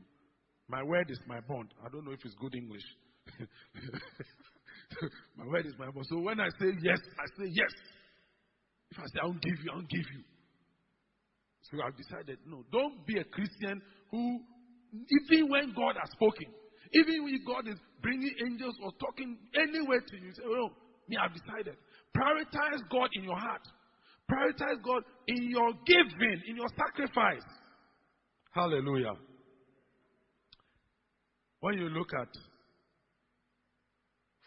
My word is my bond. I don't know if it's good English. my word is my bond. So when I say yes, I say yes. If I say I won't give you, I won't give you. So I've decided, no, don't be a Christian who, even when God has spoken, even when God is bringing angels or talking anywhere to you, say, oh, me, I've decided. Prioritize God in your heart. Prioritize God in your giving, in your sacrifice. Hallelujah. When you look at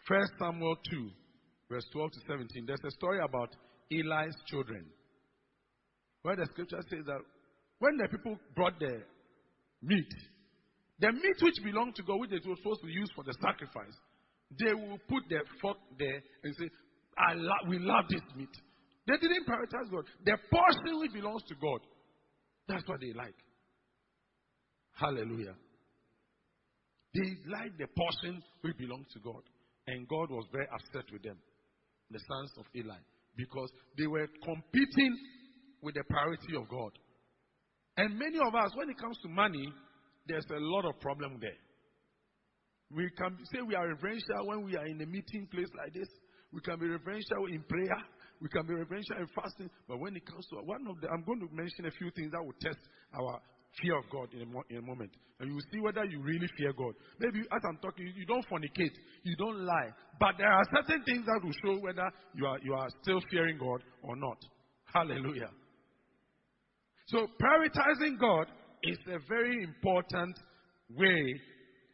1 Samuel 2, verse 12 to 17, there's a story about Eli's children. Where the scripture says that when the people brought the meat, the meat which belonged to God, which they were supposed to use for the sacrifice, they will put their fork there and say, I lo- we love this meat. They didn't prioritize God. The portion which belongs to God, that's what they like. Hallelujah. They like the portion which belonged to God. And God was very upset with them, the sons of Eli, because they were competing with the priority of God. And many of us, when it comes to money, there's a lot of problem there. We can say we are reverential when we are in a meeting place like this. We can be reverential in prayer. We can be reverential in fasting. But when it comes to one of the, I'm going to mention a few things that will test our fear of God in a, in a moment. And you will see whether you really fear God. Maybe as I'm talking, you, you don't fornicate, you don't lie. But there are certain things that will show whether you are, you are still fearing God or not. Hallelujah. So prioritizing God is a very important way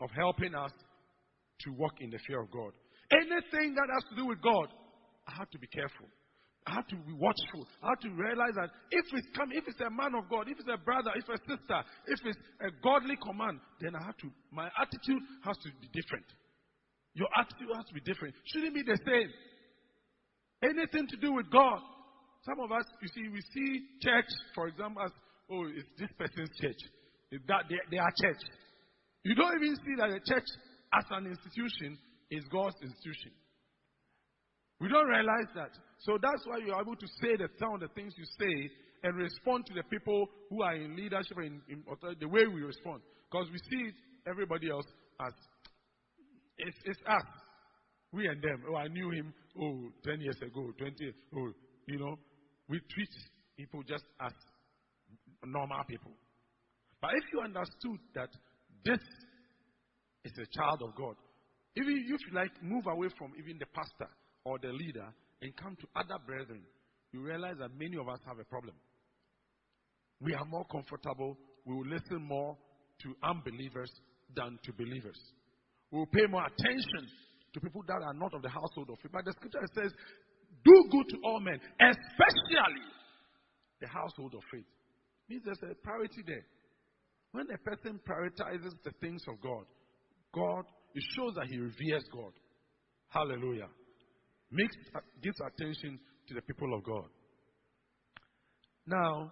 of helping us to walk in the fear of God. Anything that has to do with God, I have to be careful. I have to be watchful. I have to realize that if it's come, if it's a man of God, if it's a brother, if it's a sister, if it's a godly command, then I have to, my attitude has to be different. Your attitude has to be different. Shouldn't be the same. Anything to do with God. Some of us, you see, we see church, for example, as, oh, it's this person's church. That, they, they are church. You don't even see that the church as an institution is God's institution. We don't realize that. So that's why you're able to say the of the things you say and respond to the people who are in leadership in, the way we respond. Because we see everybody else as it's, it's us. We and them. Oh, I knew him, oh, 10 years ago, 20 years, oh, you know. We treat people just as normal people. But if you understood that this is a child of God, you, if you like move away from even the pastor or the leader and come to other brethren, you realize that many of us have a problem. We are more comfortable, we will listen more to unbelievers than to believers. We will pay more attention to people that are not of the household of faith. But the scripture says, do good to all men, especially the household of faith. It means there's a priority there. When a person prioritizes the things of God, God, it shows that he reveres God. Hallelujah. Makes, uh, gives attention to the people of God. Now,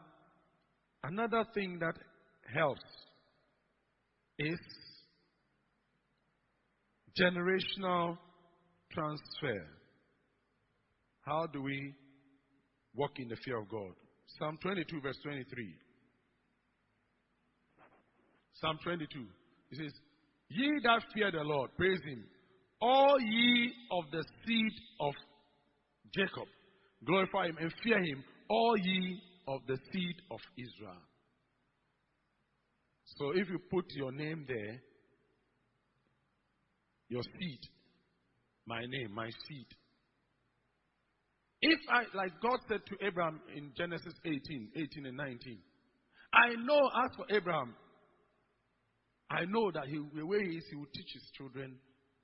another thing that helps is generational transfer. How do we walk in the fear of God? Psalm 22, verse 23. Psalm 22. It says, Ye that fear the Lord, praise him. All ye of the seed of Jacob, glorify him and fear him, all ye of the seed of Israel. So if you put your name there, your seed, my name, my seed. If I, like God said to Abraham in Genesis 18, 18 and 19, I know as for Abraham, I know that he, the way he is, he will teach his children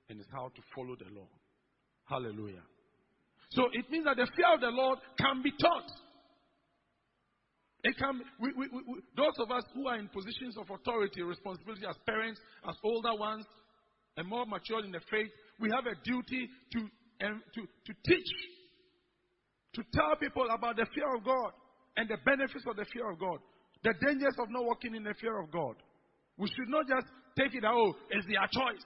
and how to follow the law. Hallelujah. So it means that the fear of the Lord can be taught. It can, we, we, we, those of us who are in positions of authority, responsibility as parents, as older ones, and more mature in the faith, we have a duty to, um, to, to teach, to tell people about the fear of God and the benefits of the fear of God, the dangers of not walking in the fear of God. We should not just take it oh, it's their choice.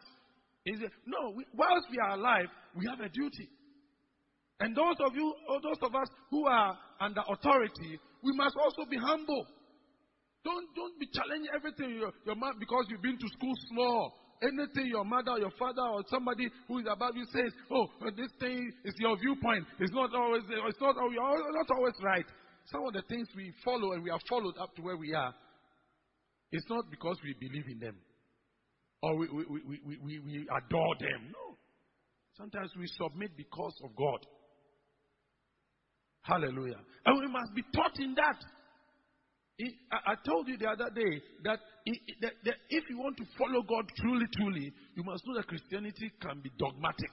No, we, whilst we are alive, we have a duty. And those of you, or those of us who are under authority, we must also be humble. Don't, don't be challenging everything your, your mom because you've been to school small. Anything your mother or your father or somebody who is above you says, oh, this thing is your viewpoint. It's not always, it's not, oh, not always right. Some of the things we follow and we are followed up to where we are, it's not because we believe in them or we, we, we, we, we adore them. No. Sometimes we submit because of God. Hallelujah. And we must be taught in that. I, told you the other day that, if you want to follow God truly, truly, you must know that Christianity can be dogmatic.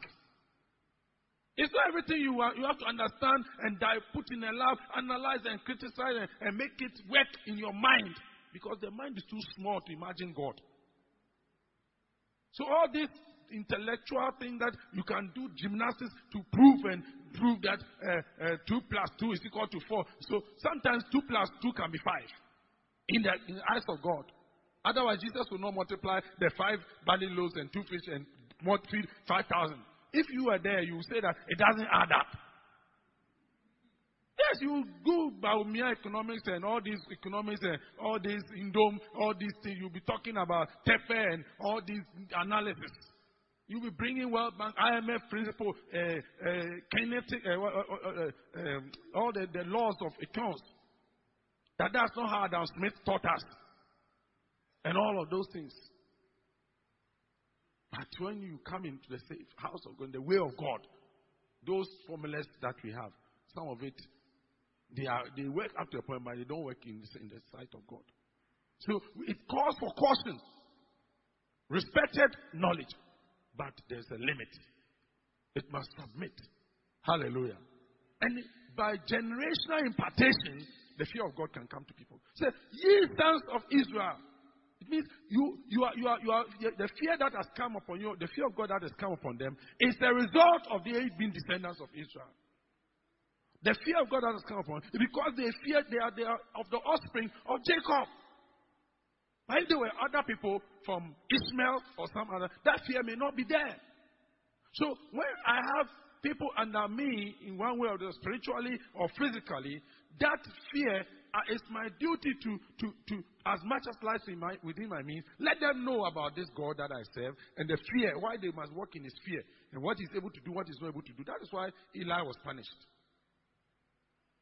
It's not everything you want. You have to understand and dive, put in a lab, analyze and criticize and make it work in your mind. Because the mind is too small to imagine God. So all this intellectual thing that you can do gymnastics to prove and prove that uh, uh, 2 plus 2 is equal to 4. So sometimes 2 plus 2 can be 5 in the, in the eyes of God. Otherwise, Jesus will not multiply the five barley loaves and two fish and more feed 5,000. If you were there, you would say that it doesn't add up. Yes, you go Baumia economics and all these economics and all these Indom, all these things. You'll be talking about Tefe and all these analysis. You'll be bringing World Bank, IMF principle, uh, uh, kinetic, uh, um, all the, the laws of accounts. That that's not how Adam Smith taught us. And all of those things. But when you come into the house of God, the way of God, those formulas that we have, some of it, they, are, they work up to a point, but they don't work in the, in the sight of God. So it calls for caution, respected knowledge. But there's a limit. It must submit. Hallelujah. And by generational impartation, the fear of God can come to people. Say, ye sons of Israel. It means you, you are, you are, you are, the fear that has come upon you, the fear of God that has come upon them, is the result of the being descendants of Israel. The fear of God that has come upon them, because they fear they are, they are of the offspring of Jacob. If there were other people from Ishmael or some other, that fear may not be there. So when I have people under me in one way or the other, spiritually or physically, that fear uh, it's my duty to, to, to, as much as lies in my, within my means, let them know about this God that I serve and the fear, why they must walk in his fear and what he's able to do, what he's not able to do. That is why Eli was punished.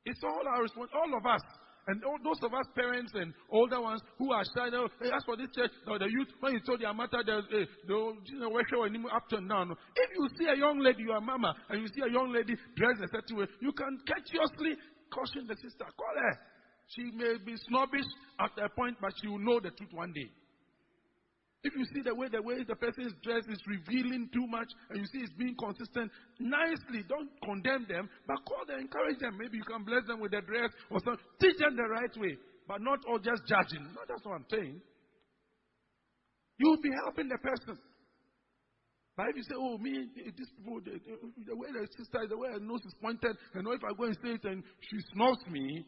It's all our response, all of us. And all those of us parents and older ones who are shy, hey, as for this church, or the youth, when you told their matter, they hey, you know, up to down. If you see a young lady, your mama, and you see a young lady dressed in a certain way, you can courteously caution the sister, call her. She may be snobbish at a point, but she will know the truth one day. If you see the way the way the person is dressed is revealing too much, and you see it's being consistent, nicely, don't condemn them, but call them, encourage them. Maybe you can bless them with the dress or something. Teach them the right way, but not all just judging. No, that's what I'm saying. You will be helping the person. But if you say, oh, me, these people, the, the, way the sister is, the way her nose is pointed, and if I go and say it and she snubs me,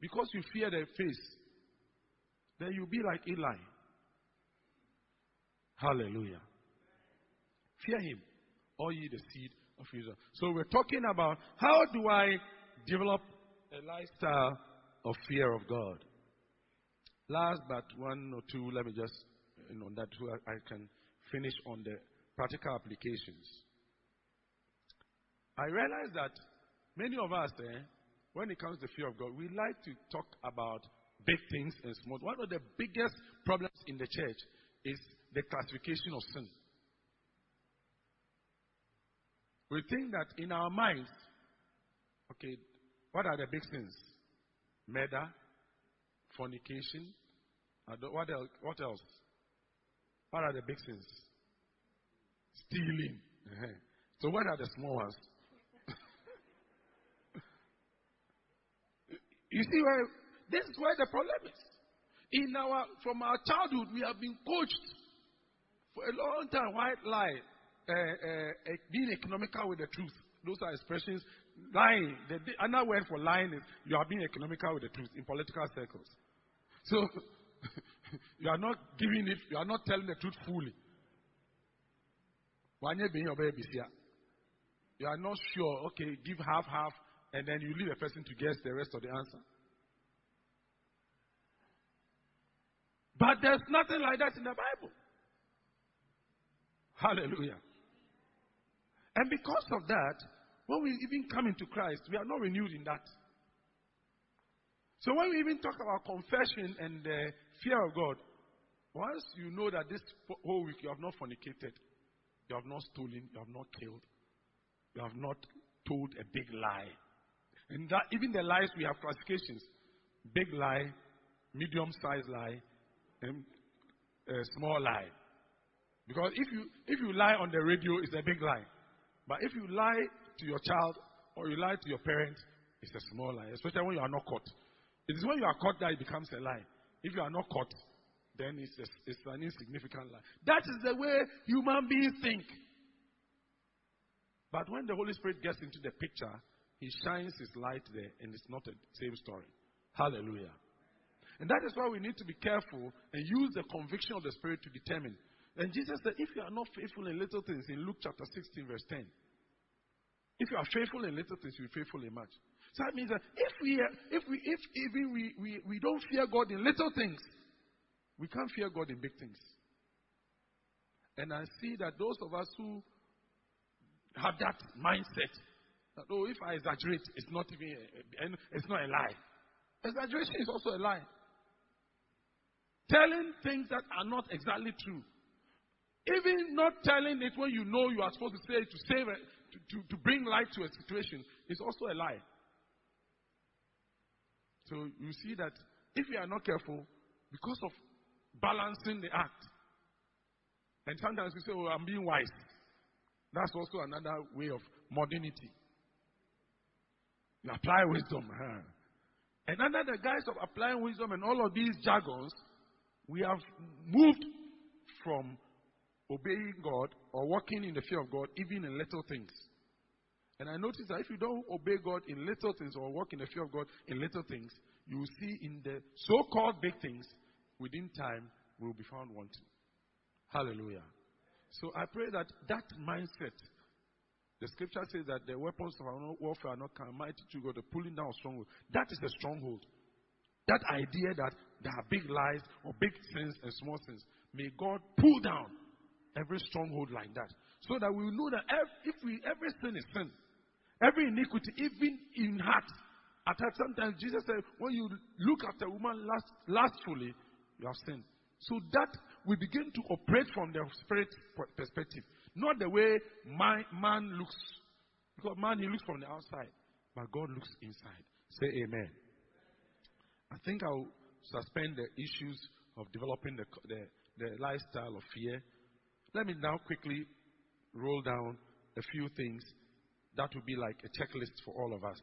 because you fear their face, then you'll be like Eli. Hallelujah. Fear him, all ye the seed of Israel. So we're talking about how do I develop a lifestyle of fear of God. Last but one or two, let me just, you know, that I can finish on the practical applications. I realize that many of us, eh, when it comes to fear of God, we like to talk about big things and small. One of the biggest problems in the church is the classification of sin. We think that in our minds, okay, what are the big sins? Murder, fornication, what else? What else? What are the big sins? Stealing. Uh-huh. So what are the small ones? You see where this is where the problem is. In our from our childhood, we have been coached for a long time. White lie, uh, uh, being economical with the truth. Those are expressions. Lying. The, the, another word for lying is you are being economical with the truth in political circles. So you are not giving it. You are not telling the truth fully. You are not sure. Okay, give half half and then you leave a person to guess the rest of the answer. But there's nothing like that in the Bible. Hallelujah. And because of that, when we even come into Christ, we are not renewed in that. So when we even talk about confession and the fear of God, once you know that this whole week you have not fornicated, you have not stolen, you have not killed, you have not told a big lie, and that even the lies we have classifications big lie, medium sized lie, and a small lie. Because if you if you lie on the radio, it's a big lie. But if you lie to your child or you lie to your parents, it's a small lie, especially when you are not caught. It is when you are caught that it becomes a lie. If you are not caught, then it's, a, it's an insignificant lie. That is the way human beings think. But when the Holy Spirit gets into the picture, he shines his light there, and it's not the same story. Hallelujah. And that is why we need to be careful and use the conviction of the Spirit to determine. And Jesus said, if you are not faithful in little things, in Luke chapter 16, verse 10, if you are faithful in little things, you'll be faithful in much. So that means that if we, if we, if even we, we, we don't fear God in little things, we can't fear God in big things. And I see that those of us who have that mindset, oh, if I exaggerate, it's not even a, it's not a lie. Exaggeration is also a lie. Telling things that are not exactly true. Even not telling it when you know you are supposed to say it to save it, to, to, to bring light to a situation is also a lie. So you see that if you are not careful, because of balancing the act, and sometimes you say, Oh, I'm being wise. That's also another way of modernity. You apply wisdom. Huh? And under the guise of applying wisdom and all of these jargons, we have moved from obeying God or walking in the fear of God, even in little things. And I notice that if you don't obey God in little things or walk in the fear of God in little things, you will see in the so called big things, within time, will be found wanting. Hallelujah. So I pray that that mindset, the scripture says that the weapons of our warfare are not mighty to go, the pulling down stronghold. That is the stronghold. That idea that there are big lies or big sins and small sins. May God pull down every stronghold like that. So that we know that if we every sin is sin, every iniquity, even in heart. At times, sometimes Jesus said, when you look at a woman last, lastfully, you have sinned. So that we begin to operate from the spirit perspective, not the way my, man looks. Because man, he looks from the outside, but God looks inside. Say amen. I think I'll suspend the issues of developing the, the, the lifestyle of fear. Let me now quickly roll down a few things that will be like a checklist for all of us.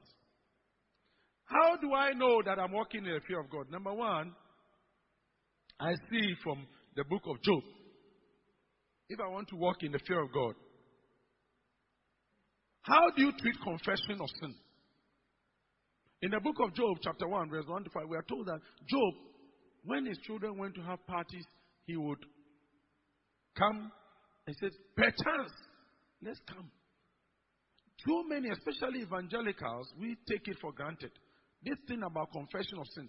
How do I know that I'm walking in the fear of God? Number one, I see from the book of Job. If I want to walk in the fear of God, how do you treat confession of sin? In the book of Job, chapter 1, verse 1 to 5, we are told that Job, when his children went to have parties, he would come and says, Perchance, let's come. Too many, especially evangelicals, we take it for granted. This thing about confession of sin,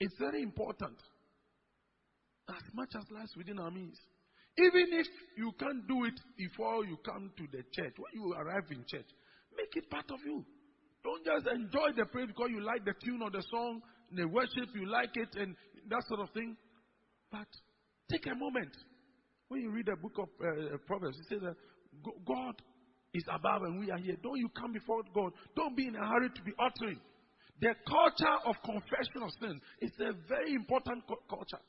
it's very important. As much as lies within our means. Even if you can't do it before you come to the church, when you arrive in church, make it part of you. Don't just enjoy the praise because you like the tune of the song, the worship, you like it, and that sort of thing. But take a moment. When you read the book of uh, Proverbs, it says that God is above and we are here. Don't you come before God. Don't be in a hurry to be uttering. The culture of confession of sin is a very important culture,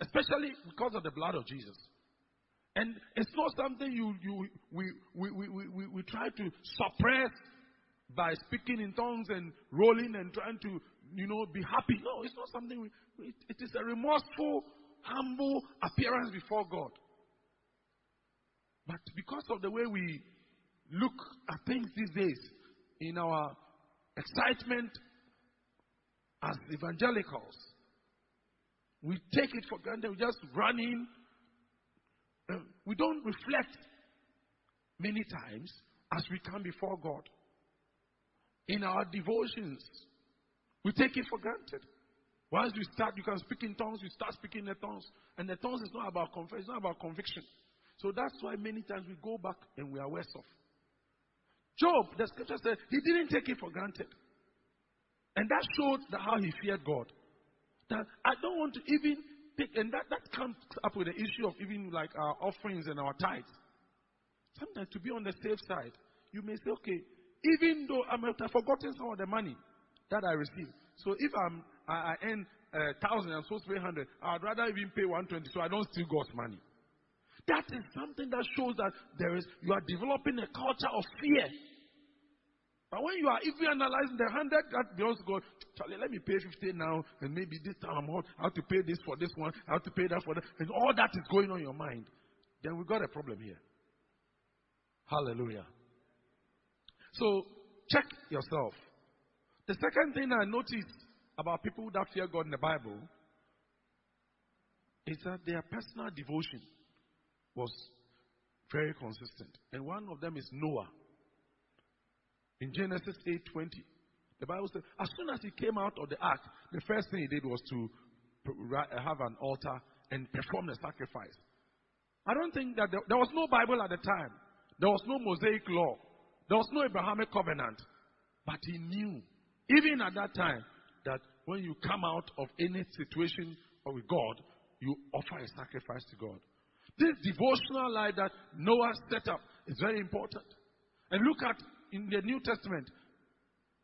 especially because of the blood of Jesus. And it's not something you, you we, we, we, we, we try to suppress by speaking in tongues and rolling and trying to, you know, be happy. No, it's not something we, it, it is a remorseful, humble appearance before God. But because of the way we look at things these days, in our excitement as evangelicals, we take it for granted. We just run in. Uh, we don't reflect many times as we come before God in our devotions. We take it for granted. Once you start, you can speak in tongues, you start speaking in tongues. And the tongues is not about confession, it's not about conviction. So that's why many times we go back and we are worse off. Job, the scripture says, he didn't take it for granted. And that showed how he feared God. That I don't want to even take, and that, that comes up with the issue of even like our offerings and our tithes. Sometimes to be on the safe side, you may say, okay, even though I might have forgotten some of the money that I received. So if I'm, I, I earn a uh, thousand, I'm supposed to pay hundred. I'd rather even pay one twenty, so I don't steal God's money. That is something that shows that there is you are developing a culture of fear. But when you are even analyzing the hundred that belongs to God, Charlie, let me pay fifty now, and maybe this time I'm hot. I have to pay this for this one. I have to pay that for that, and all that is going on in your mind. Then we got a problem here. Hallelujah. So check yourself. The second thing I noticed about people that fear God in the Bible is that their personal devotion was very consistent. And one of them is Noah. In Genesis 8:20, the Bible says, as soon as he came out of the ark, the first thing he did was to have an altar and perform the sacrifice. I don't think that there, there was no Bible at the time. There was no Mosaic law. There was no Abrahamic covenant. But he knew, even at that time, that when you come out of any situation with God, you offer a sacrifice to God. This devotional life that Noah set up is very important. And look at in the New Testament,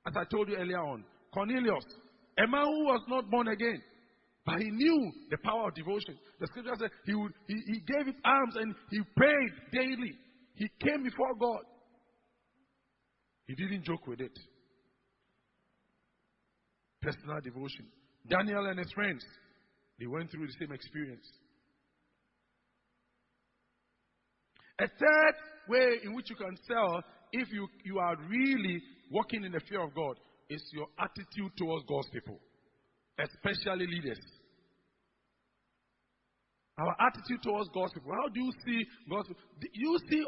as I told you earlier on, Cornelius, a man who was not born again, but he knew the power of devotion. The scripture says he, would, he, he gave his alms and he prayed daily. He came before God. He didn't joke with it. Personal devotion. Daniel and his friends, they went through the same experience. A third way in which you can tell if you, you are really walking in the fear of God is your attitude towards God's people, especially leaders. Our attitude towards God's people. How do you see God's people? You see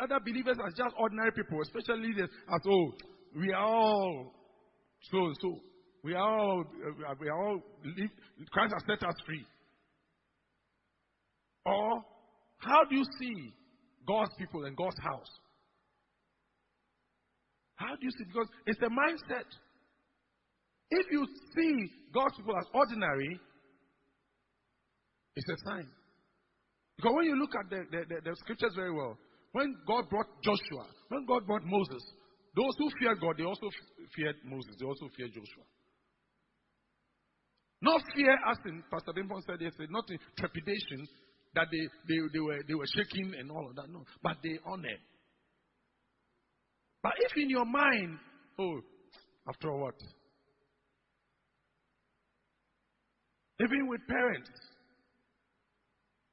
other believers as just ordinary people, especially leaders, as oh, we are all so and so. We are all, uh, we are all, Christ has set us free. Or, how do you see God's people and God's house? How do you see? Because it's a mindset. If you see God's people as ordinary, it's a sign. Because when you look at the, the, the, the scriptures very well, when God brought Joshua, when God brought Moses, those who feared God, they also feared Moses, they also feared Joshua. Not fear, as in Pastor Bimpon said yesterday, not in trepidation that they, they, they, were, they were shaking and all of that. No, but they honored. But if in your mind, oh, after what? Even with parents,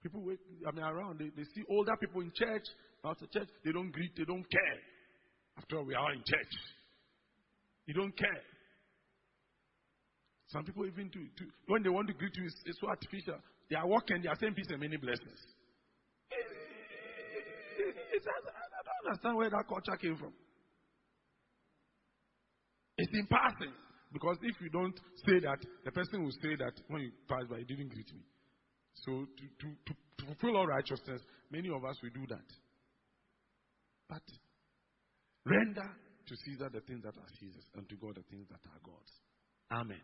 people wait, I mean, around, they, they see older people in church, after church, they don't greet, they don't care. After all, we are in church. You don't care. Some people even do, do when they want to greet you, it's, it's so artificial. They are walking, they are saying peace and many blessings. I don't understand where that culture came from. It's in passing. Because if you don't say that, the person will say that when you pass by, he didn't greet me. So to, to, to, to fulfill all righteousness, many of us will do that. But render to Caesar the things that are Caesar's and to God the things that are God's. Amen.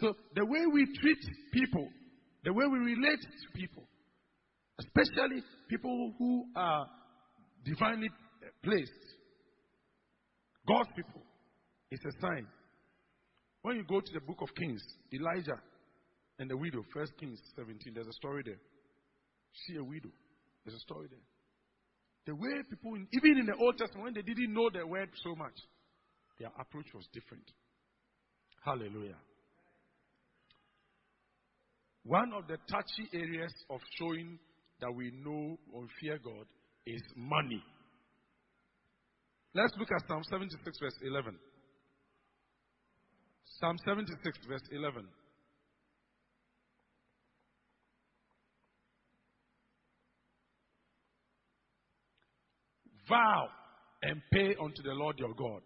So the way we treat people, the way we relate to people, especially people who are divinely placed, God's people, is a sign. When you go to the book of Kings, Elijah and the widow, First Kings 17, there's a story there. See a widow. There's a story there. The way people, even in the Old Testament, when they didn't know the word so much, their approach was different. Hallelujah. One of the touchy areas of showing that we know or fear God is money. Let's look at Psalm 76, verse 11. Psalm 76, verse 11. Vow and pay unto the Lord your God.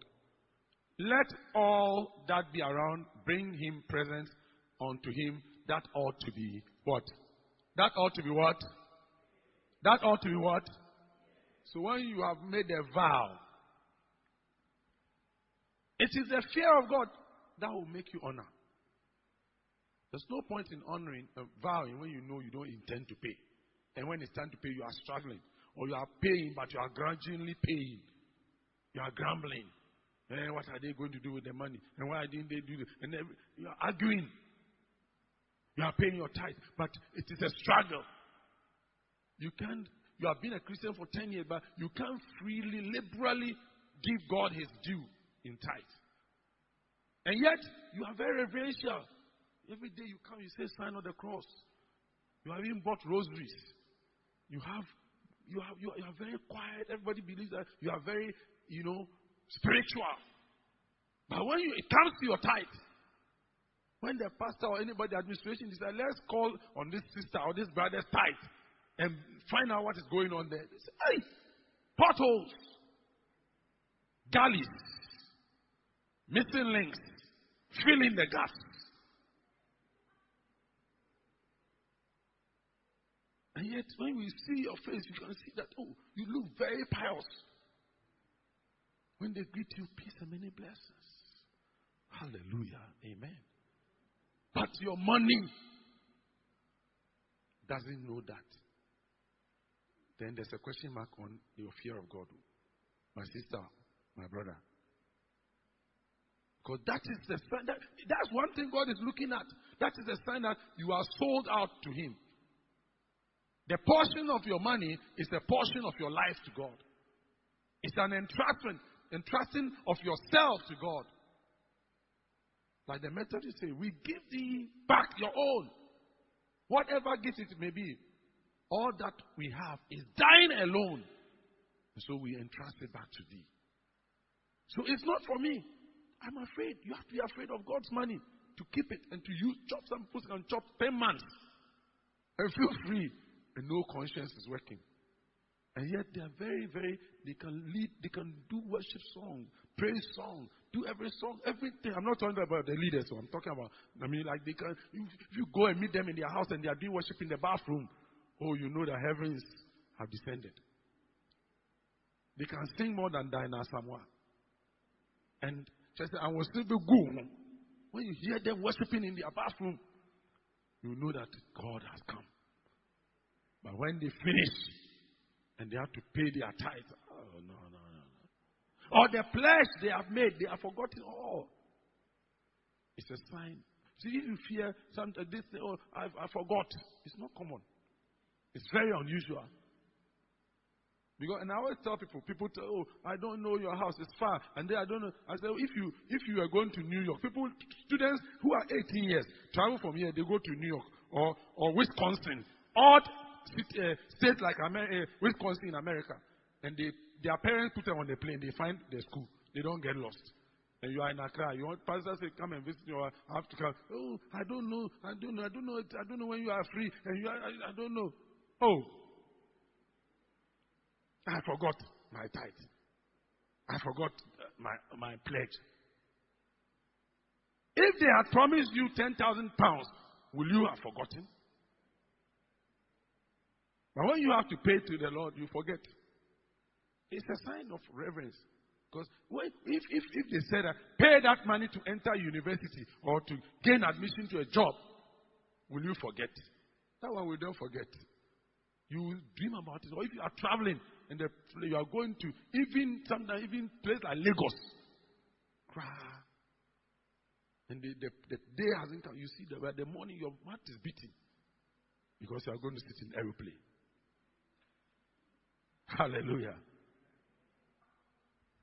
Let all that be around bring him presents unto him that ought to be what? That ought to be what? That ought to be what? So when you have made a vow, it is the fear of God that will make you honor. There's no point in honoring, a vow when you know you don't intend to pay. And when it's time to pay, you are struggling. Or you are paying, but you are grudgingly paying. You are grumbling. Eh, what are they going to do with the money? And why didn't they do this? And you are arguing. You are paying your tithe, but it is a struggle. You can't, you have been a Christian for 10 years, but you can't freely, liberally give God his due in tithe. And yet, you are very reverential. Every day you come, you say, sign of the cross. You have even bought rosaries. You have, you have, you are, you are very quiet. Everybody believes that you are very, you know, spiritual. But when you, it comes to your tithe, when the pastor or anybody administration decide, let's call on this sister or this brother's tithe and find out what is going on there. They say, hey, potholes, gullies, missing links, filling the gaps. And yet, when we see your face, you can see that, oh, you look very pious. When they greet you, peace and many blessings. Hallelujah. Amen. But your money doesn't know that. Then there's a question mark on your fear of God. My sister, my brother. Because that is the sign that, that's one thing God is looking at. That is a sign that you are sold out to Him. The portion of your money is a portion of your life to God. It's an entrustment, entrusting of yourself to God. Like the Methodists say, we give thee back your own. Whatever gift it may be, all that we have is dying alone. And so we entrust it back to thee. So it's not for me. I'm afraid. You have to be afraid of God's money to keep it and to use chop some people and chop ten months. and feel free, and no conscience is working. And yet they are very, very, they can lead, they can do worship song, praise song, do every song, everything. I'm not talking about the leaders, so I'm talking about, I mean, like they can, if you go and meet them in their house and they are doing worship in the bathroom, oh, you know the heavens have descended. They can sing more than Diana Asamoah. And just I will still be good. When you hear them worshiping in their bathroom, you know that God has come. But when they finish and they have to pay their tithe, oh no, no, no, no. Or the pledge they have made, they have forgotten all. It's a sign. See, if you fear something, uh, this, oh, I, I forgot. It's not common. It's very unusual. Because, and I always tell people, people tell, oh, I don't know your house, it's far. And then I don't know. I say, oh, if you, if you are going to New York, people, students who are 18 years, travel from here, they go to New York or, or Wisconsin, odd uh, states like Amer- uh, Wisconsin in America. And they, their parents put them on the plane, they find the school. They don't get lost. And you are in Accra. You want pastor say, come and visit you. I have to come. Oh, I don't know. I don't know. I don't know. I don't know when you are free. And you are, I, I don't know. Oh, I forgot my tithe. I forgot my, my pledge. If they had promised you 10,000 pounds, will you have forgotten? But when you have to pay to the Lord, you forget. It's a sign of reverence. Because if, if, if they said that, pay that money to enter university or to gain admission to a job, will you forget? That one we don't forget. You will dream about it. Or if you are traveling and the, you are going to even sometimes even place like Lagos, cry. And the, the, the day hasn't come. You see that the morning your heart is beating because you are going to sit in aeroplane. Hallelujah.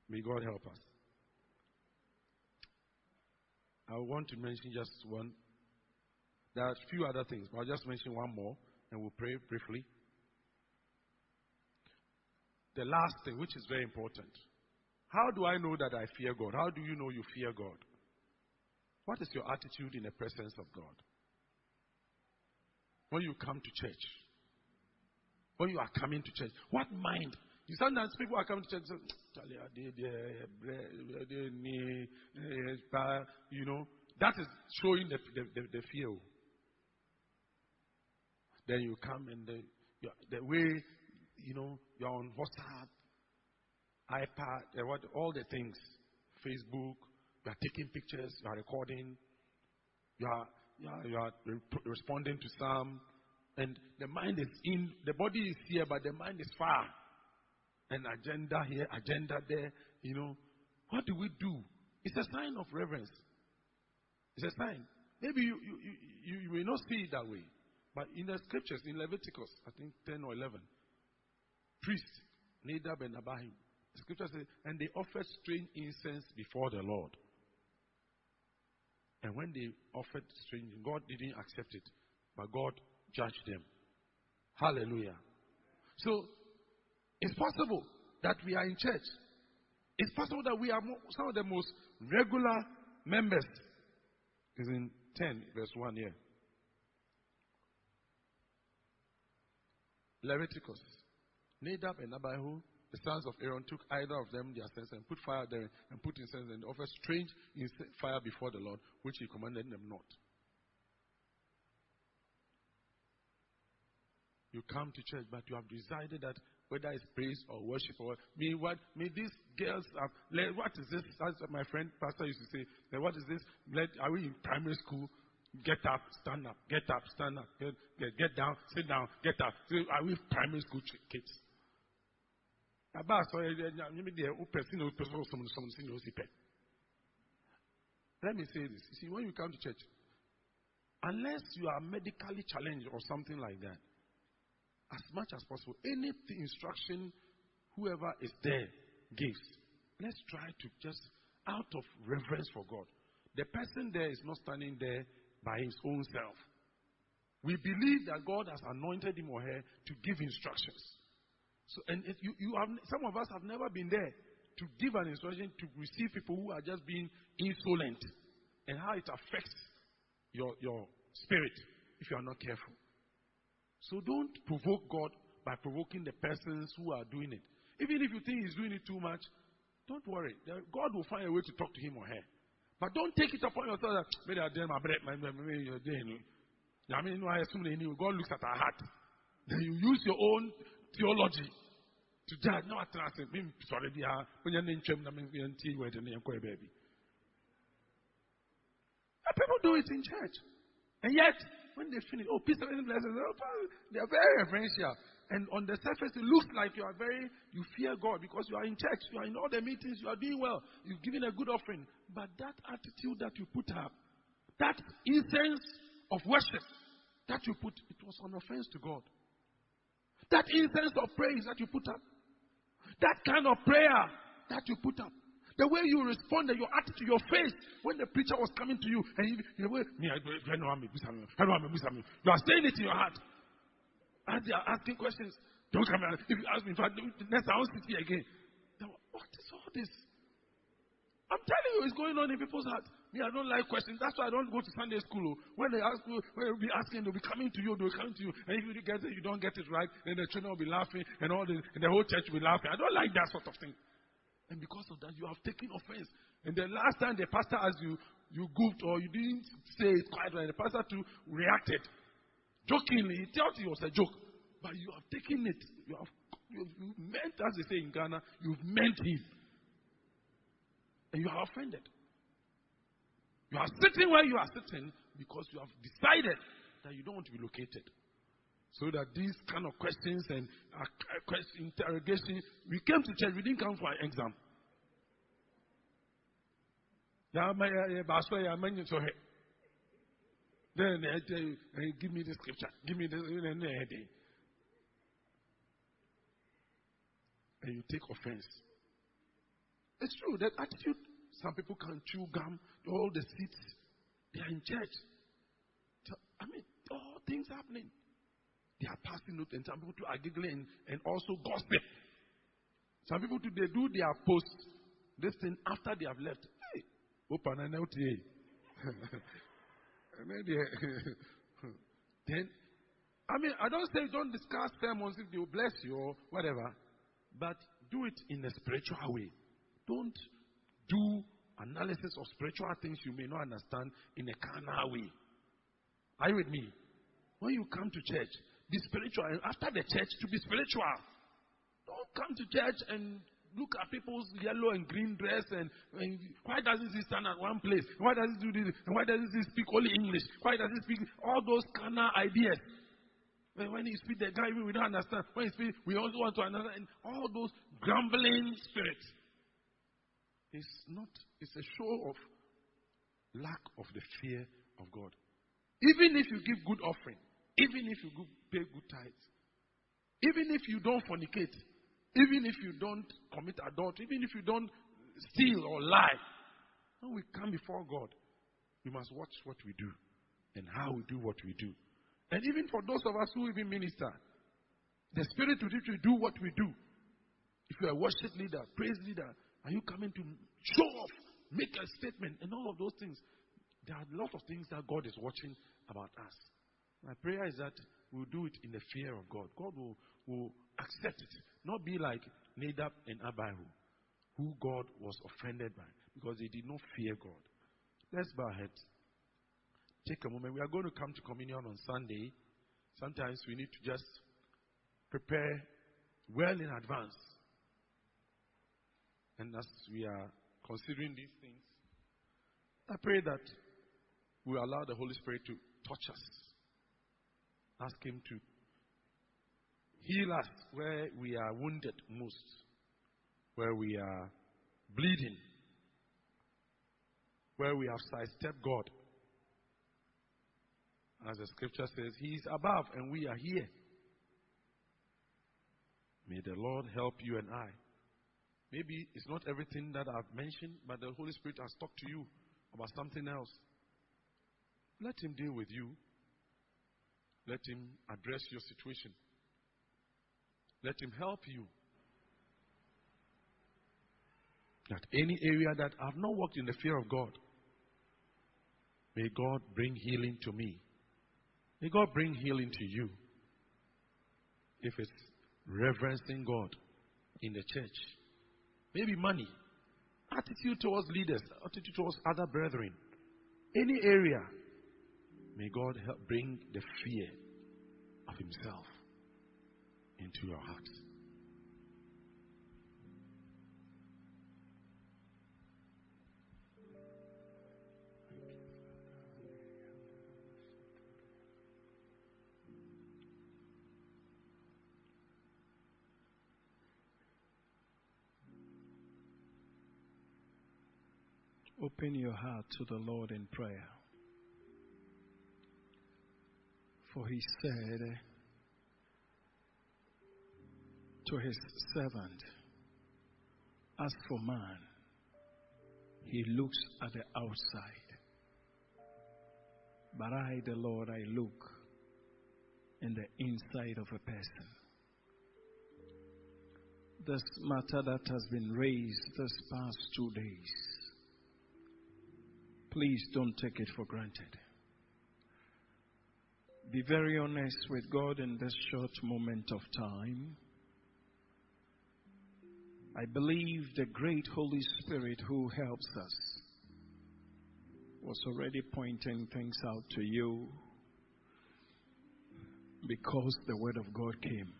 May God help us. I want to mention just one. There are a few other things, but I'll just mention one more and we'll pray briefly. The last thing, which is very important. How do I know that I fear God? How do you know you fear God? What is your attitude in the presence of God? When you come to church, when you are coming to church, what mind? You sometimes people are coming to church, you know, that is showing the, the, the, the fear. Then you come and the, the way you know, you're on WhatsApp, iPad, what, all the things, Facebook, you are taking pictures, you are recording, you are, you are, you are re- responding to some, and the mind is in, the body is here, but the mind is far. An agenda here, agenda there, you know. What do we do? It's a sign of reverence. It's a sign. Maybe you, you, you, you may not see it that way. But in the scriptures, in Leviticus, I think 10 or 11, priest, Nadab and Abihu. The scripture says, and they offered strange incense before the Lord. And when they offered strange, God didn't accept it, but God judged them. Hallelujah. So, it's possible that we are in church. It's possible that we are some of the most regular members. Is in 10, verse 1 here. Leviticus Nadab and Abihu, the sons of Aaron, took either of them their censer and put fire there and put incense and offered strange fire before the Lord, which he commanded them not. You come to church, but you have decided that whether it's praise or worship or me, what may these girls have what is this? As my friend pastor used to say, what is this? Let, are we in primary school? Get up, stand up, get up, stand up, get, get, get down, sit down, get up. Are we primary school kids? Let me say this. You see, when you come to church, unless you are medically challenged or something like that, as much as possible, any instruction whoever is there gives, let's try to just, out of reverence for God, the person there is not standing there by his own self. We believe that God has anointed him or her to give instructions. So, and you, you have, some of us have never been there to give an instruction to receive people who are just being insolent and how it affects your, your spirit if you are not careful. So don't provoke God by provoking the persons who are doing it. Even if you think he's doing it too much, don't worry. God will find a way to talk to him or her. But don't take it upon yourself that maybe I did my bread, maybe you're doing I mean, I assume God looks at our heart. Then you use your own theology to judge. No, I think sorry, when you're in church, I mean, you're baby. People do it in church. And yet, when they finish, oh, peace and blessings, oh, they are very reverential. And on the surface, it looks like you are very, you fear God because you are in church, you are in all the meetings, you are doing well, you're giving a good offering. But that attitude that you put up, that incense of worship that you put, it was an offense to God. That incense of praise that you put up, that kind of prayer that you put up, the way you responded, your attitude, your face when the preacher was coming to you, and you, you, me, I don't know, I don't know, you are saying it in your heart. As they are asking questions, don't come here. If you ask me, if I do, next I won't sit here again. What is all this? I'm telling you, it's going on in people's hearts. Me, I don't like questions. That's why I don't go to Sunday school. Oh. When they ask you, when they'll be asking, they'll be coming to you, they'll be coming to you. And if you get it, you don't get it right, then the children will be laughing, and all the, and the whole church will be laughing. I don't like that sort of thing. And because of that, you have taken offense. And the last time the pastor asked you, you goofed or you didn't say it quite right, the pastor too reacted. Jokingly, he thought it was a joke. But you have taken it. You have you've, meant, as they say in Ghana, you've meant him. And you are offended. You are sitting where you are sitting because you have decided that you don't want to be located. So that these kind of questions and uh, interrogation, we came to church, we didn't come for an exam. Then they give me the scripture. Give me the. And you take offense. It's true that attitude, some people can chew gum, all the seats, they are in church. I mean, all things happening. They are passing notes, and some people are giggling and, also gossip. Some people too, they do their post, this thing after they have left. Hey, open an LTA. then, I mean, I don't say don't discuss sermons if they will bless you or whatever, but do it in a spiritual way. Don't do analysis of spiritual things you may not understand in a carnal way. Are you with me? When you come to church, be spiritual. And after the church, to be spiritual. Don't come to church and look at people's yellow and green dress and, and why doesn't he stand at one place? Why does he do this? And why doesn't he speak only English? Why does he speak all those kind of ideas? When, when he speak the guy, we don't understand. When he speak, we also want to understand. And all those grumbling spirits. It's not, it's a show of lack of the fear of God. Even if you give good offering, even if you pay good tithes, even if you don't fornicate, even if you don't commit adultery, even if you don't steal or lie, when we come before God, we must watch what we do and how we do what we do. And even for those of us who even minister, the spirit with which we do what we do. If you're a worship leader, praise leader, are you coming to show off, make a statement, and all of those things? There are a lot of things that God is watching about us. My prayer is that we'll do it in the fear of God. God will, will accept it. Not be like Nadab and Abihu, who God was offended by because they did not fear God. Let's bow our heads. Take a moment. We are going to come to communion on Sunday. Sometimes we need to just prepare well in advance. And as we are considering these things, I pray that we allow the Holy Spirit to touch us. Ask Him to Heal us where we are wounded most, where we are bleeding, where we have sidestepped God. As the scripture says, He is above and we are here. May the Lord help you and I. Maybe it's not everything that I've mentioned, but the Holy Spirit has talked to you about something else. Let Him deal with you. Let Him address your situation. Let Him help you. That any area that I've not walked in the fear of God, may God bring healing to me. May God bring healing to you. if it's reverencing God in the church, maybe money, attitude towards leaders, attitude towards other brethren, any area, may God help bring the fear Himself into your heart.
Open your heart to the Lord in prayer. For he said to his servant, As for man, he looks at the outside. But I, the Lord, I look in the inside of a person. This matter that has been raised this past two days Please don't take it for granted. Be very honest with God in this short moment of time. I believe the great Holy Spirit who helps us was already pointing things out to you because the Word of God came.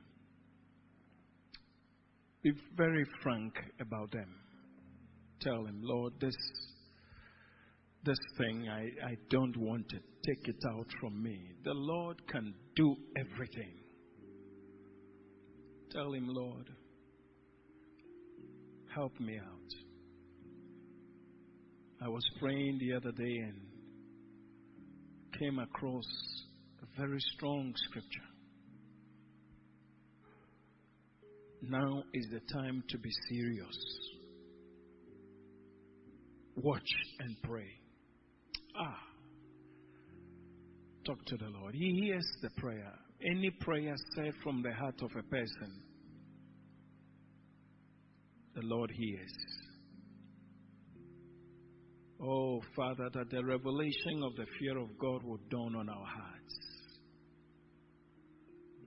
Be very frank about them. Tell Him, Lord, this this thing, I, I don't want it. Take it out from me. The Lord can do everything. Tell Him, Lord, help me out. I was praying the other day and came across a very strong scripture. Now is the time to be serious. Watch and pray. Ah. Talk to the Lord. He hears the prayer. Any prayer said from the heart of a person, the Lord hears. Oh, Father, that the revelation of the fear of God will dawn on our hearts.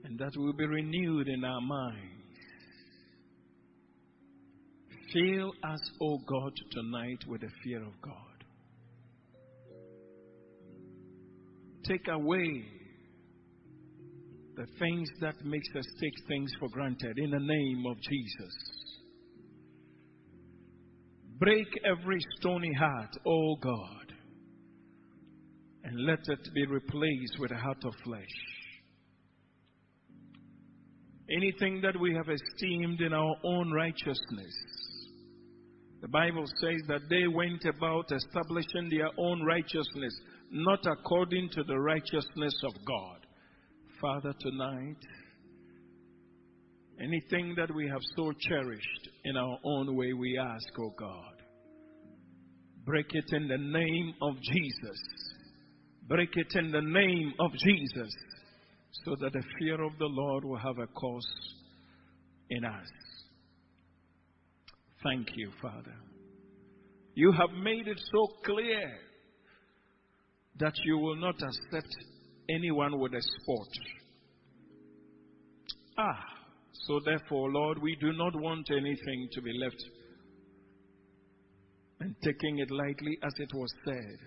And that will be renewed in our minds. Fill us, O oh God, tonight with the fear of God. take away the things that makes us take things for granted in the name of Jesus. Break every stony heart, O God, and let it be replaced with a heart of flesh. Anything that we have esteemed in our own righteousness, the Bible says that they went about establishing their own righteousness not according to the righteousness of God. Father, tonight, anything that we have so cherished in our own way, we ask, oh God, break it in the name of Jesus. Break it in the name of Jesus so that the fear of the Lord will have a course in us. Thank you, Father. You have made it so clear that you will not accept anyone with a spot. Ah, so therefore, Lord, we do not want anything to be left and taking it lightly as it was said.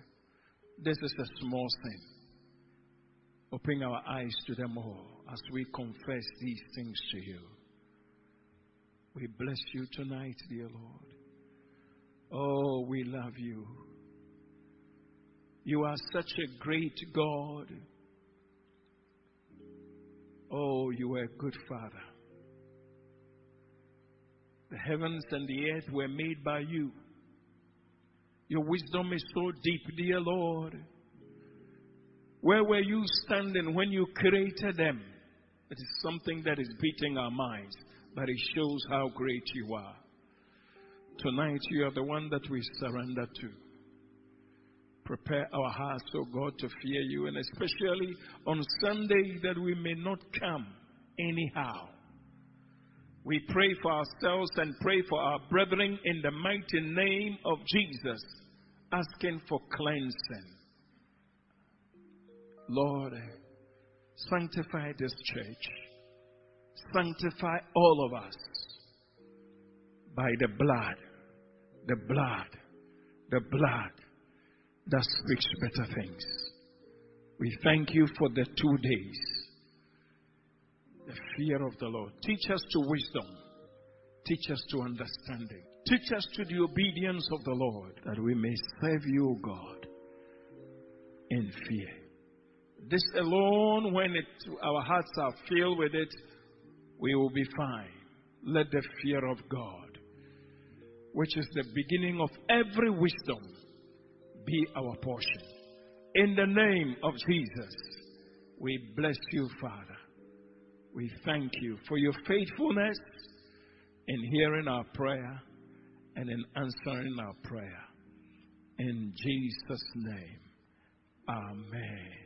This is a small sin. Open our eyes to them all as we confess these things to you. We bless you tonight, dear Lord. Oh, we love you. You are such a great God. Oh, you are a good Father. The heavens and the earth were made by you. Your wisdom is so deep, dear Lord. Where were you standing when you created them? It is something that is beating our minds, but it shows how great you are. Tonight, you are the one that we surrender to. Prepare our hearts, O oh God, to fear you, and especially on Sunday that we may not come anyhow. We pray for ourselves and pray for our brethren in the mighty name of Jesus, asking for cleansing. Lord, sanctify this church, Sanctify all of us by the blood, the blood, the blood that speaks better things. We thank you for the two days. The fear of the Lord. Teach us to wisdom. Teach us to understanding. Teach us to the obedience of the Lord that we may serve you, God, in fear. This alone, when it, our hearts are filled with it, we will be fine. Let the fear of God, which is the beginning of every wisdom, be our portion. In the name of Jesus, we bless you, Father. We thank you for your faithfulness in hearing our prayer and in answering our prayer. In Jesus' name, Amen.